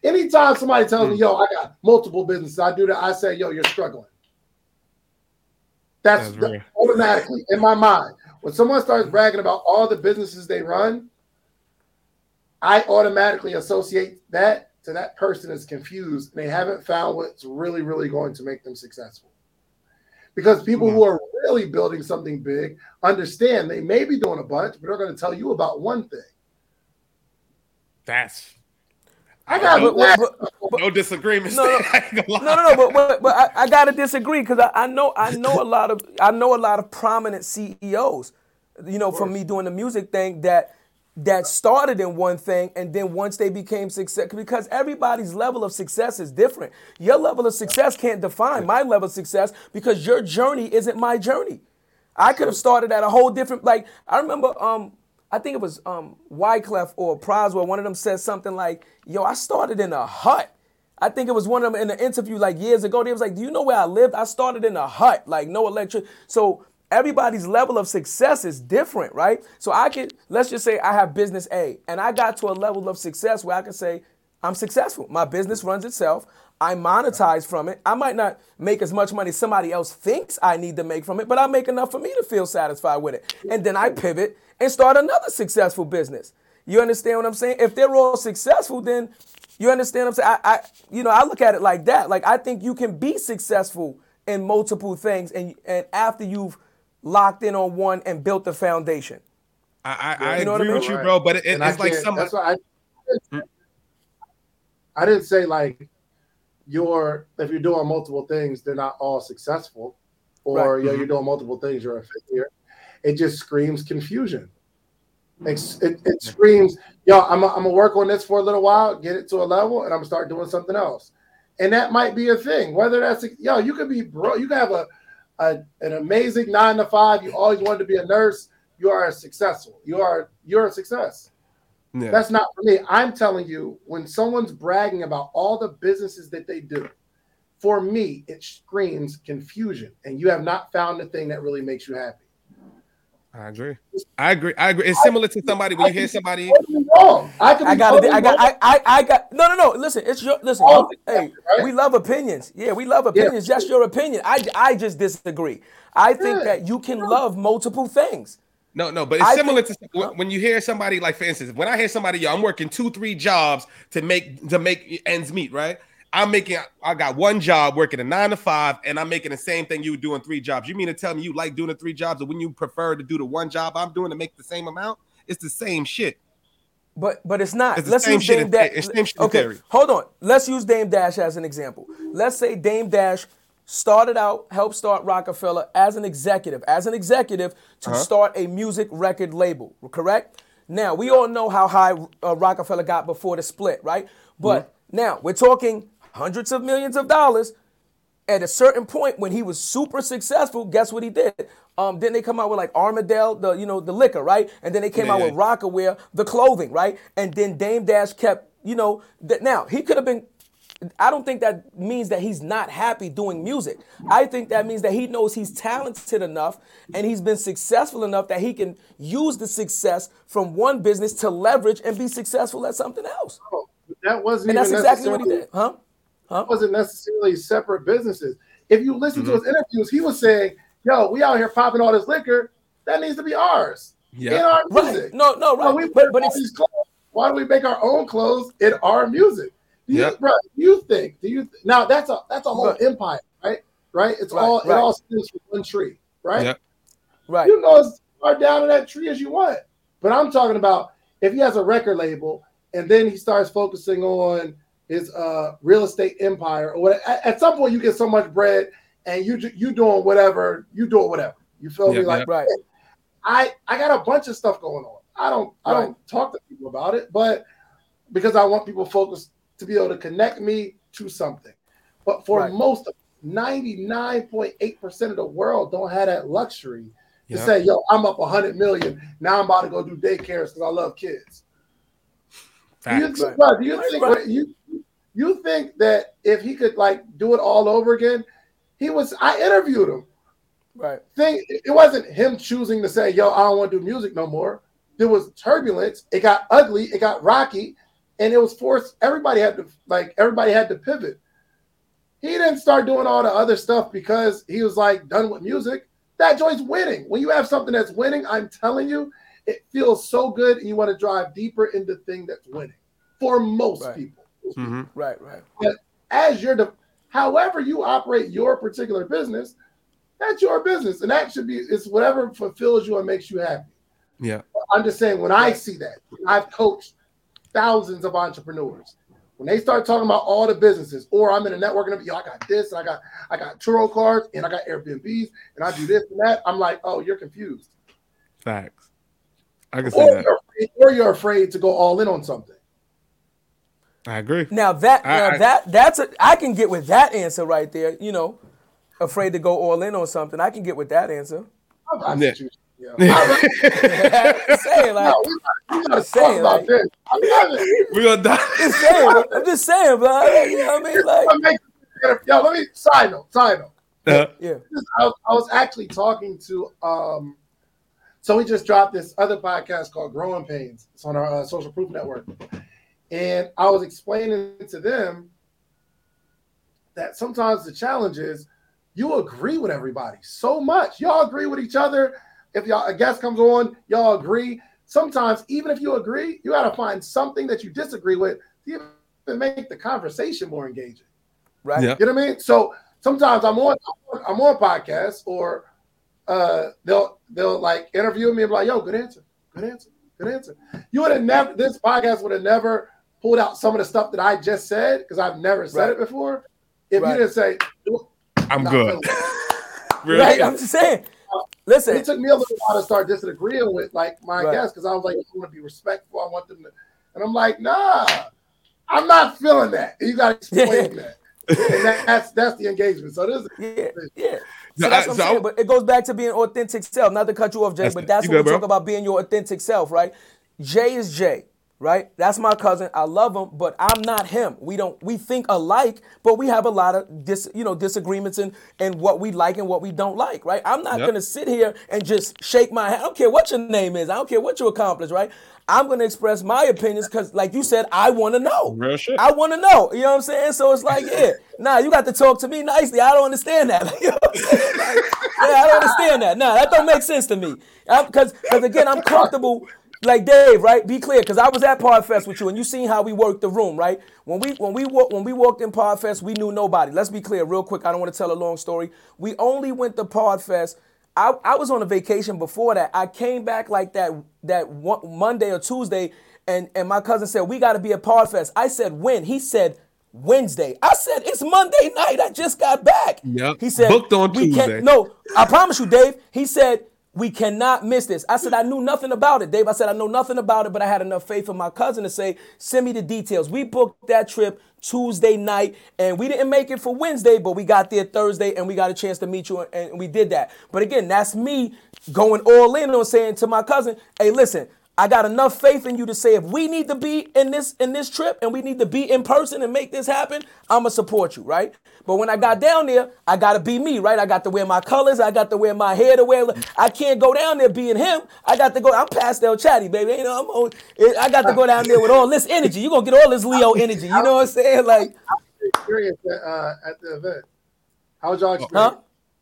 Anytime somebody tells Hmm. me, yo, I got multiple businesses, I do that, I say, yo, you're struggling. That's, That's real. automatically in my mind. When someone starts bragging about all the businesses they run, I automatically associate that to that person is confused and they haven't found what's really, really going to make them successful. Because people Hmm. who are really building something big understand they may be doing a bunch, but they're going to tell you about one thing. That's I got But- but- but- no disagreements. No, no. there. I ain't gonna lie. No, no, no, but but, but I, I gotta disagree because I, I know I know a lot of I know a lot of prominent CEOs, you know, from me doing the music thing that that started in one thing and then once they became success because everybody's level of success is different. Your level of success can't define my level of success because your journey isn't my journey. I could have started at a whole different like I remember um I think it was um Wyclef or Proswell, one of them said something like, yo, I started in a hut. I think it was one of them in an interview like years ago. They was like, "Do you know where I lived? I started in a hut, like no electric." So everybody's level of success is different, right? So I could let's just say I have business A, and I got to a level of success where I can say I'm successful. My business runs itself. I monetize from it. I might not make as much money somebody else thinks I need to make from it, but I make enough for me to feel satisfied with it. And then I pivot and start another successful business. You understand what I'm saying? If they're all successful, then you understand what I'm saying? I, I you know, I look at it like that. Like I think you can be successful in multiple things and and after you've locked in on one and built the foundation. I, I, I You know what I mean? with you, bro. But it, And I it's like can't- That's why I, I didn't say like you're if you're doing multiple things, they're not all successful, or Right. yeah, you're mm-hmm. doing multiple things, you're a failure. It just screams confusion. It's, mm-hmm. it, it screams, yo, I'm gonna I'm gonna work on this for a little while, get it to a level, and I'm gonna start doing something else. And that might be a thing. Whether that's yo, you could be bro, you could have a, a an amazing nine to five. You always wanted to be a nurse. You are successful. You are you're a success. Yeah. That's not for me. I'm telling you, when someone's bragging about all the businesses that they do, for me, it screams confusion. And you have not found the thing that really makes you happy. I agree. I agree. I agree. It's similar to somebody when you hear somebody. Totally wrong. I could be I got totally it. I got. wrong. I, I. I got. No, no, no. Listen, it's your. Listen. Oh, hey, right? we love opinions. Yeah, we love opinions. That's your opinion. I. I just disagree. I think Yeah. that you can love multiple things. No, no, but it's I similar think- to when- when you hear somebody like, for instance, when I hear somebody, yo, I'm working two, three jobs to make to make ends meet, right? I'm making, I got one job working a nine to five, and I'm making the same thing you were doing three jobs. You mean to tell me you like doing the three jobs, or when you prefer to do the one job I'm doing to make the same amount? It's the same shit. But but it's not. It's the Let's same use shit Dame in- Dash. it's same shit Okay, theory. hold on. Let's use Dame Dash as an example. Let's say Dame Dash started out, helped start Roc-A-Fella as an executive, as an executive to Uh-huh. start a music record label. Correct? Now we all know how high uh, Roc-A-Fella got before the split, right? But Mm-hmm. now we're talking hundreds of millions of dollars at a certain point when he was super successful, guess what he did? Um, then they come out with like Armadale, the you know the liquor, right? And then they came out with Rocawear, the clothing, right? And then Dame Dash kept, you know, that now he could have been. I don't think that means that he's not happy doing music. I think that means that he knows he's talented enough and he's been successful enough that he can use the success from one business to leverage and be successful at something else. That wasn't And even that's exactly what he did, huh? Huh? wasn't necessarily separate businesses. If you listen mm-hmm. to his interviews, he was saying, "Yo, we out here popping all this liquor. That needs to be ours yeah. in our music. Right. No, no, right. we but, but it's, clothes. Why don't we make our own clothes in our music? Do you, bro, do you think? Do you th- now? That's a that's a whole right. empire, right? Right. It's right, all it all stems from one tree, right? Yep. Right. You know as far down in that tree as you want. But I'm talking about if he has a record label and then he starts focusing on his uh, real estate empire or what. At, at, some point, you get so much bread and you you doing whatever you doing whatever. You feel me? Like right. I I got a bunch of stuff going on. I don't I don't talk to people about it, but because I want people focused to be able to connect me to something. But for right. most of 99.8% of the world don't have that luxury to yep. say, yo, I'm up 100 million. Now I'm about to go do daycares because I love kids. Do you, think, do you think you you think that if he could like do it all over again, he was I interviewed him. Right. Thing it wasn't him choosing to say, yo, I don't want to do music no more. There was turbulence. It got ugly. It got rocky, and it was forced. Everybody had to like. Everybody had to pivot. He didn't start doing all the other stuff because he was like done with music. That joint's winning. When you have something that's winning, I'm telling you, it feels so good, and you want to drive deeper into the thing that's winning for most right. people. Mm-hmm. Right, right. But as you're the, however you operate your particular business, that's your business, and that should be it's whatever fulfills you and makes you happy. Yeah. I'm just saying when I see that, I've coached thousands of entrepreneurs. When they start talking about all the businesses, or I'm in a networking, yo, I got this, and I got I got Turo cards, and I got Airbnbs, and I do this and that. I'm like, oh, you're confused. Facts. I can see or that. You're afraid, or you're afraid to go all in on something. I agree. Now that I, now I, that that's a I can get with that answer right there. You know, afraid to go all in on something. I can get with that answer. I'm yeah. Yeah. saying like, no, we gotta, saying, about like, this. We're gonna die. Just saying, I'm just saying, bro. You know what I mean? Like, yo, let me side note, side note. Uh, yeah, I was, I was actually talking to um, so we just dropped this other podcast called Growing Pains. It's on our uh, Social Proof Network, and I was explaining to them that sometimes the challenge is you agree with everybody so much. Y'all agree with each other if y'all a guest comes on, y'all agree. Sometimes, even if you agree, you got to find something that you disagree with to even make the conversation more engaging. Right. Yeah. You know what I mean? So sometimes I'm on I'm on podcasts or uh they'll they'll like interview me and be like, yo, good answer, good answer, good answer. You would have never this podcast would have never pulled out some of the stuff that I just said because I've never said right. it before. If right. you didn't say I'm good. right. I'm just saying. Listen, it took me a little while to start disagreeing with like my right. guests because I was like, I want to be respectful. I want them to, and I'm like, nah, I'm not feeling that. You got to explain that. and that, that's that's the engagement. So this, yeah, yeah. That's what I'm saying. But it goes back to being authentic self. Not to cut you off, Jay, but that's what we talk about being your authentic self, right? Jay is Jay right? That's my cousin. I love him, but I'm not him. We don't we think alike, but we have a lot of dis, you know disagreements in in what we like and what we don't like, right? I'm not yep. gonna sit here and just shake my head. I don't care what your name is. I don't care what you accomplished, right? I'm gonna express my opinions because, like you said, I want to know. Real shit. I want to know. You know what I'm saying? So it's like, yeah, nah, you got to talk to me nicely. I don't understand that. you know like, yeah, I don't understand that. Nah, that don't make sense to me. Because, because again, I'm comfortable like Dave, right? Be clear, because I was at Podfest with you, and you seen how we worked the room, right? When we when we when we walked in Podfest, we knew nobody. Let's be clear, real quick. I don't want to tell a long story. We only went to Podfest. I, I was on a vacation before that. I came back like that that one, Monday or Tuesday, and and my cousin said we got to be at Podfest. I said when? He said Wednesday. I said it's Monday night. I just got back. Yep. He said booked on Tuesday. No, I promise you, Dave. He said we cannot miss this. I said, I knew nothing about it, Dave. I said, I know nothing about it, but I had enough faith in my cousin to say, send me the details. We booked that trip Tuesday night, and we didn't make it for Wednesday, but we got there Thursday, and we got a chance to meet you, and we did that. But again, that's me going all in on saying to my cousin, hey, listen, I got enough faith in you to say if we need to be in this in this trip and we need to be in person and make this happen, I'ma support you, right? But when I got down there, I gotta be me, right? I got to wear my colors, I got to wear my hair to wear. I can't go down there being him. I got to go. I'm pastel chatty, baby. You know, I'm on, I got to go down there with all this energy. You're gonna get all this Leo energy. You know what I'm saying? Like experience at, uh, at the event? How was y'all experience? Huh?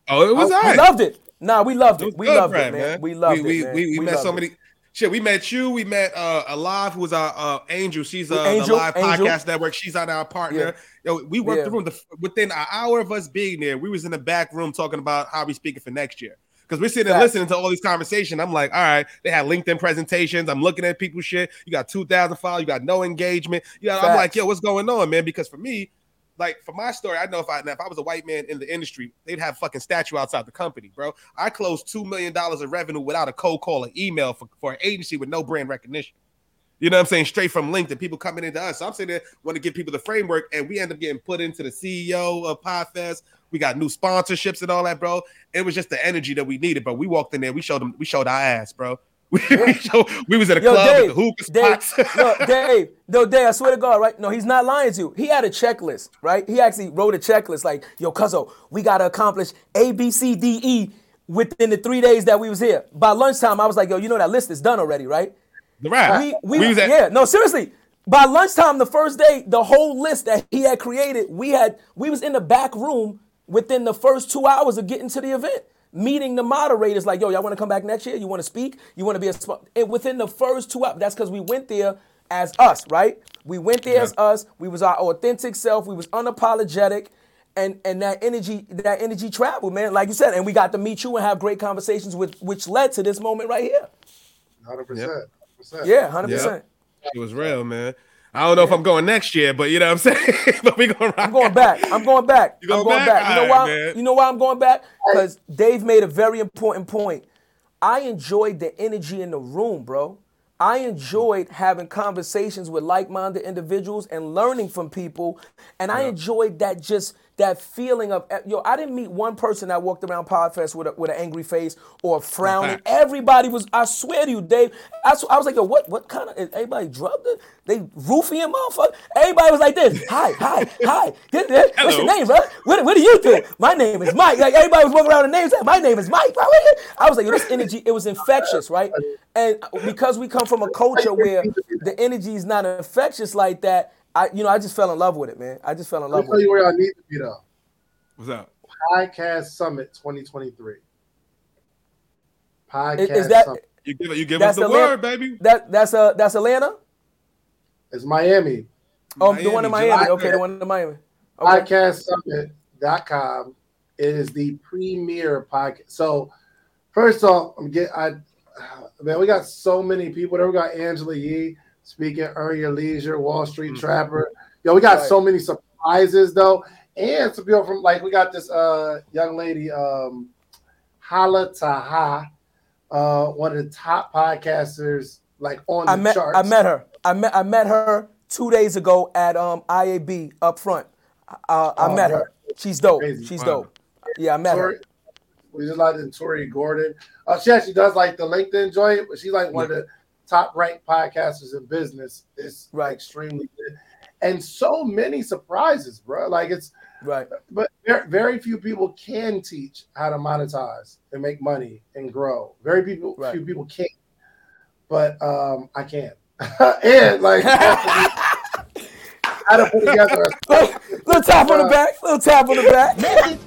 Oh, it was We all right. loved it. Nah, we loved It it. We good, loved Brad, it, man. We loved we, it. man. We, we, met loved so it. Shit, we met you. We met uh Alive, who was our uh, Angel. She's uh, Angel, the Live Angel. Podcast Network. She's on our partner. Yo, we worked Yeah. the room. The, within an hour of us being there, we was in the back room talking about how we speaking for next year. Because we're sitting and listening to all these conversations. I'm like, all right, they had LinkedIn presentations. I'm looking at people's shit. You got 2,000 followers. You got no engagement. You got, I'm like, yo, what's going on, man? Because for me, like for my story, I know if I if I was a white man in the industry, they'd have fucking statue outside the company, bro. I closed two million dollars of revenue without a cold call or email for, for an agency with no brand recognition. You know what I'm saying? Straight from LinkedIn, people coming into us. So I'm sitting there, want to give people the framework, and we end up getting put into the CEO of Podfest. We got new sponsorships and all that, bro. It was just the energy that we needed, but we walked in there, we showed them, we showed our ass, bro. We, we, we was at a Yo, club Dave, with the hookah Dave, spots. no, Dave, no, Dave, I swear to God, right? No, he's not lying to you. He had a checklist, right? He actually wrote a checklist like, yo, cuzzo, we gotta accomplish A, B, C, D, E within the three days that we was here. By lunchtime, I was like, yo, you know that list is done already, right? the rap. We, we, was at, yeah, no, seriously. By lunchtime, the first day, the whole list that he had created, we had, we was in the back room within the first two hours of getting to the event, meeting the moderators. Like, yo, y'all want to come back next year? You want to speak? You want to be a spot? And within the first two up, that's because we went there as us, right? We went there as us. We was our authentic self. We was unapologetic. And, and that energy, that energy traveled, man. Like you said, and we got to meet you and have great conversations with which led to this moment right here. 100%. 100%. Yeah, hundred percent. It was real, man. I don't know if I'm going next year, but you know what I'm saying. but we rock I'm going out. back. I'm going back. You I'm going going back? back. You know why? right. You know why I'm going back? Because Dave made a very important point. I enjoyed the energy in the room, bro. I enjoyed having conversations with like-minded individuals and learning from people, and I enjoyed that just that feeling of eh, yo. I didn't meet one person that walked around Podfest with a, with an angry face or frowning. Everybody was. I swear to you, Dave. I was like, yo, what what kind of? Is everybody drugged? it? They roofing motherfucker. Everybody was like this. Hi, hi, hi. This- this- What's your name, bro? What, what do you do? My name is Mike. Like everybody was walking around with names. Like, my name is Mike. I was like, yo, this energy. It was infectious, right? And because we come from a culture where the energy is not infectious like that, I you know I just fell in love with it, man. I just fell in love. Let me with tell it. you where y'all need to be though. What's up? Podcast Summit 2023. Podcast Is that Summit. You give you give us the Atlanta- word, baby. that that's uh that's Atlanta? It's Miami. Oh, the one in Miami, Miami. July Okay, the one in Miami. Okay. podcastsummit.com. It is the premier podcast. So, first off, I'm get I man, we got so many people there. We got Angela Yee speaking, Earn Your Leisure, Wall Street Mhm. Trapper. Yo, we got Right. so many surprises though, and some people from like we got this uh young lady, um, Hala Taha, uh, one of the top podcasters like on the I met charts. I met her. I met I met her two days ago at um IAB up front. Uh, I Oh, met her. She's dope. Crazy. She's Wow. dope. Yeah, I met Tori, her. we just like the Tori Gordon. Uh, she actually does like the LinkedIn joint, but she's like one of the top ranked podcasters in business. is Right. extremely good. And so many surprises, bro. Like it's Right. but very, very few people can teach how to monetize and make money and grow. Very people Right. few people can. But um I can. and like how to put together a little tap on the back. Little tap on the back.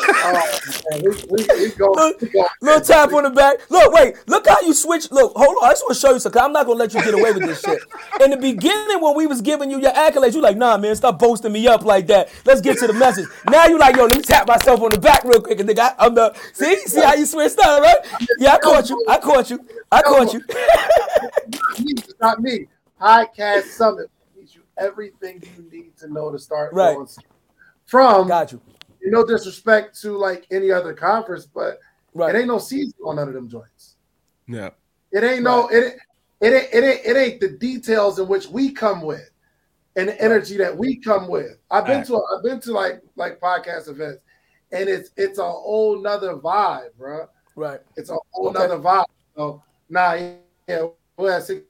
Oh, we, we, we go, we go Little tap on the back. Look, wait. Look how you switch. Look, hold on. I just want to show you something. I'm not gonna let you get away with this shit. In the beginning, when we was giving you your accolades, you like, nah, man, stop boasting me up like that. Let's get to the message. Now you like, yo, let me tap myself on the back real quick. And nigga, I- I'm the see, see how you switched up, right? Yeah, I caught you. I caught you. I caught you. it's not me. Podcast Summit teach you everything you need to know to start Right. From Got you. No disrespect to like any other conference, but Right. it ain't no season on none of them joints. Yeah. It ain't no it ain't, it ain't, it ain't it ain't the details in which we come with and the energy that we come with. I've been Right. to I've been to like like podcast events, and it's it's a whole nother vibe, bro. Right. It's a whole Okay. nother vibe. So nah, yeah, we had six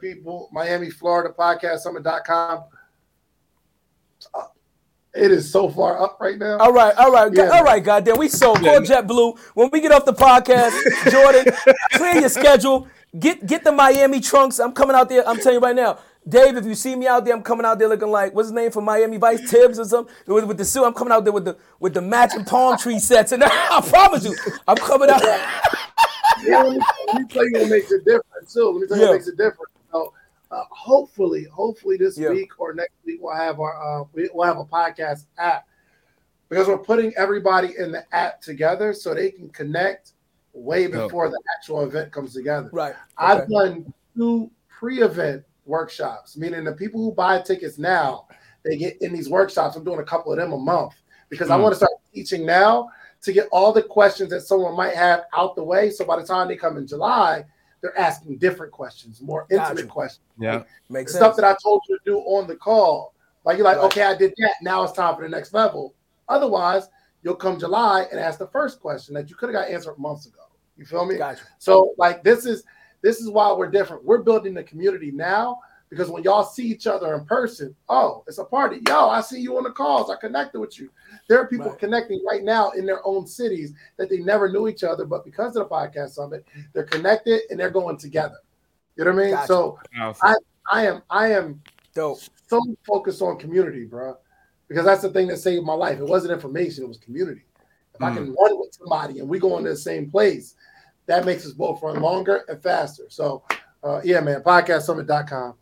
people, Miami, Florida, podcast summit.com. Uh, It is so far up right now. All right, all right, Yeah. all right, goddamn. We sold. Yeah. Call JetBlue. When we get off the podcast, Jordan, clear your schedule. Get get the Miami trunks. I'm coming out there. I'm telling you right now. Dave, if you see me out there, I'm coming out there looking like what's his name from Miami Vice, Tibbs or something. With, with the suit, I'm coming out there with the with the matching palm tree sets, and I promise you, I'm coming out. yeah, let me, let me tell you what makes it different too. Let me tell you Yeah. what makes it different. Uh, hopefully, hopefully this Yeah. week or next week we'll have our uh, we, we'll have a podcast app because we're putting everybody in the app together so they can connect way before the actual event comes together. right. I've done two pre-event workshops, meaning the people who buy tickets now, they get in these workshops. I'm doing a couple of them a month because I Mm. want to start teaching now to get all the questions that someone might have out the way. So by the time they come in July, they're asking different questions, more intimate Gotcha. questions. Yeah. Makes The sense. stuff that I told you to do on the call. Like you're like, Right. okay, I did that. Now it's time for the next level. Otherwise, you'll come July and ask the first question that you could have got answered months ago. You feel me? Gotcha. So like this is this is why we're different. We're building the community now because when y'all see each other in person, oh, it's a party. Yo, I see you on the calls. I connected with you. There are people Right. connecting right now in their own cities that they never knew each other, but because of the podcast summit, they're connected and they're going together. You know what I mean? Gotcha. So Powerful. I am I am Dope. so focused on community, bro, because that's the thing that saved my life. It wasn't information; it was community. If I Mm. can run with somebody and we go into the same place, that makes us both run longer and faster. So, uh, yeah, man, podcastsummit.com.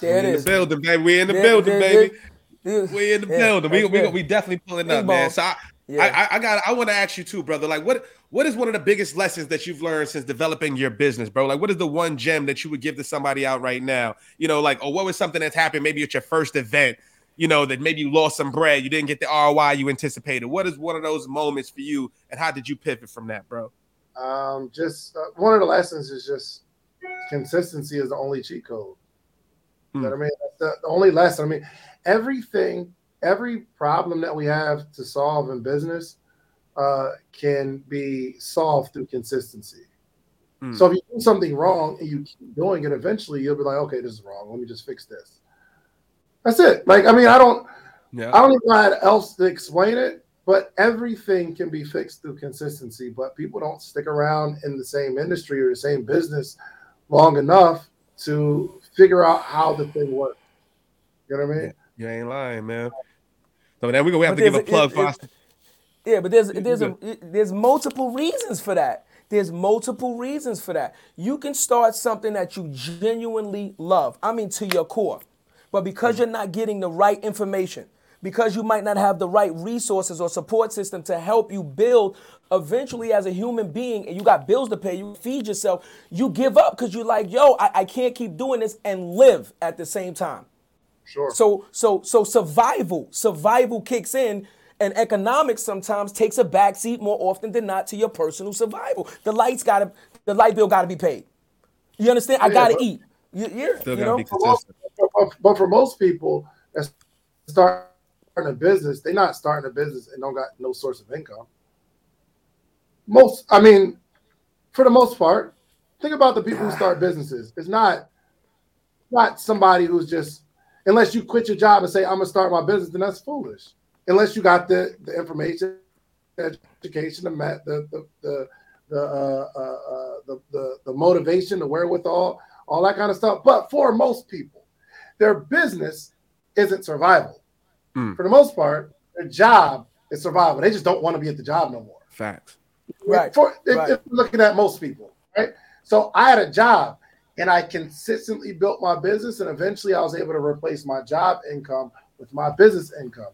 There it we in is. the building, baby. We in the There- building, there- baby. there- We in the Yeah, building. We that's we, good. we definitely pulling up, man. So I, Yeah. I, I, I got. I want to ask you too, brother. Like, what what is one of the biggest lessons that you've learned since developing your business, bro? Like, what is the one gem that you would give to somebody out right now? You know, like, or what was something that's happened maybe at your first event? You know, that maybe you lost some bread, you didn't get the ROI you anticipated. What is one of those moments for you, and how did you pivot from that, bro? Um, just uh, one of the lessons is just consistency is the only cheat code. You know what I mean? That's the, the only lesson. I mean, everything, every problem that we have to solve in business uh, can be solved through consistency. Mm. So if you do something wrong and you keep doing it, eventually you'll be like, okay, this is wrong. Let me just fix this. That's it. Like, I mean, I don't, Yeah. I don't even know how else to explain it, but everything can be fixed through consistency. But people don't stick around in the same industry or the same business long enough to figure out how the thing works. You know what I mean? You ain't lying, man. So then we gonna have But to give a plug it- for us. Yeah, but there's there's a there's multiple reasons for that. There's multiple reasons for that. You can start something that you genuinely love. I mean to your core. But because mm. you're not getting the right information, because you might not have the right resources or support system to help you build eventually as a human being and you got bills to pay, you feed yourself, you give up because you're like, yo, I, I can't keep doing this and live at the same time. Sure. So so so survival, survival kicks in, and economics sometimes takes a backseat more often than not to your personal survival. The lights gotta, the light bill gotta be paid. You understand? I gotta eat. You, yeah, Still you gotta know. be For most- consistent. but, but for most people that start a business, they're not starting a business and don't got no source of income. Most, I mean, for the most part, think about the people who start businesses. It's not not somebody who's just unless you quit your job and say I'm gonna start my business, then that's foolish. Unless you got the the information, the education, the the the the the, uh, uh, uh, the the the motivation, the wherewithal, all that kind of stuff. But for most people, their business isn't survival. Mm. For the most part, their job is survival. They just don't want to be at the job no more. Facts. Right, For if, right. if looking at most people, right? So I had a job and I consistently built my business, and eventually I was able to replace my job income with my business income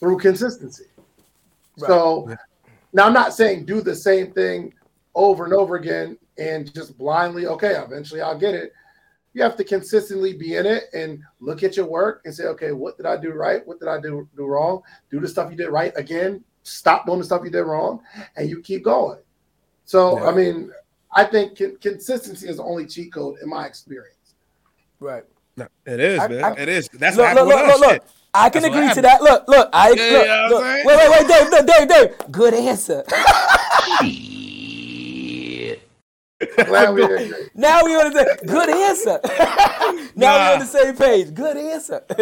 through consistency. Right. So Yeah. now I'm not saying do the same thing over and over again and just blindly, okay, eventually I'll get it. You have to consistently be in it and look at your work and say, okay, what did I do right? What did I do, do wrong? Do the stuff you did right again. Stop doing the stuff you did wrong, and you keep going. So, Yeah. I mean, I think con- consistency is the only cheat code in my experience. Right. No, it is, I- man. I- it is. That's Look, what look, look, look, look. I can That's agree to that. Look, look. I Yeah, look, yeah, look. I'm. Wait, wait, wait, Dave, Dave, Dave, Dave. Good answer. Glad we agree. now we on the good answer. now we on the same page. Good answer.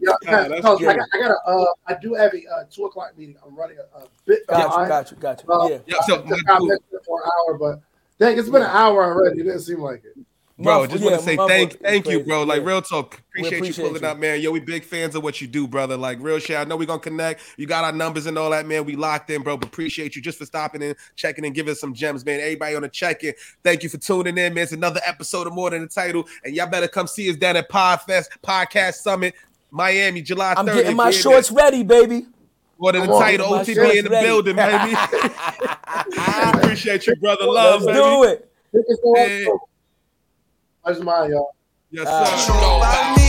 Yeah, Nah, that's I good. got, I got a, uh, I do have a uh, two o'clock meeting. I'm running a, a bit got you, behind. got you, got you. Uh, Yeah. Yeah, so I just got for an hour, but dang, it's been an hour already. It didn't seem like it. Bro, My- just yeah, want to say my thank voice is thank you, bro. Like Yeah. real talk. Appreciate, you pulling you. up, man. Yo, we big fans of what you do, brother. Like real shit. I know we gonna connect. You got our numbers and all that, man. We locked in, bro. But appreciate you just for stopping in, checking and giving us some gems, man. Everybody on the check-in. Thank you for tuning in, man. It's another episode of More Than the Title. And y'all better come see us down at Podfest Podcast Summit, Miami, July 30th. I'm getting my Yeah, shorts ready, baby. More than the title, my OTB shorts in the ready. building, baby. I appreciate you, brother. Love, Let's baby. do it. It's all- Hey. Where's mine, y'all? Yes, Uh, sir. Nobody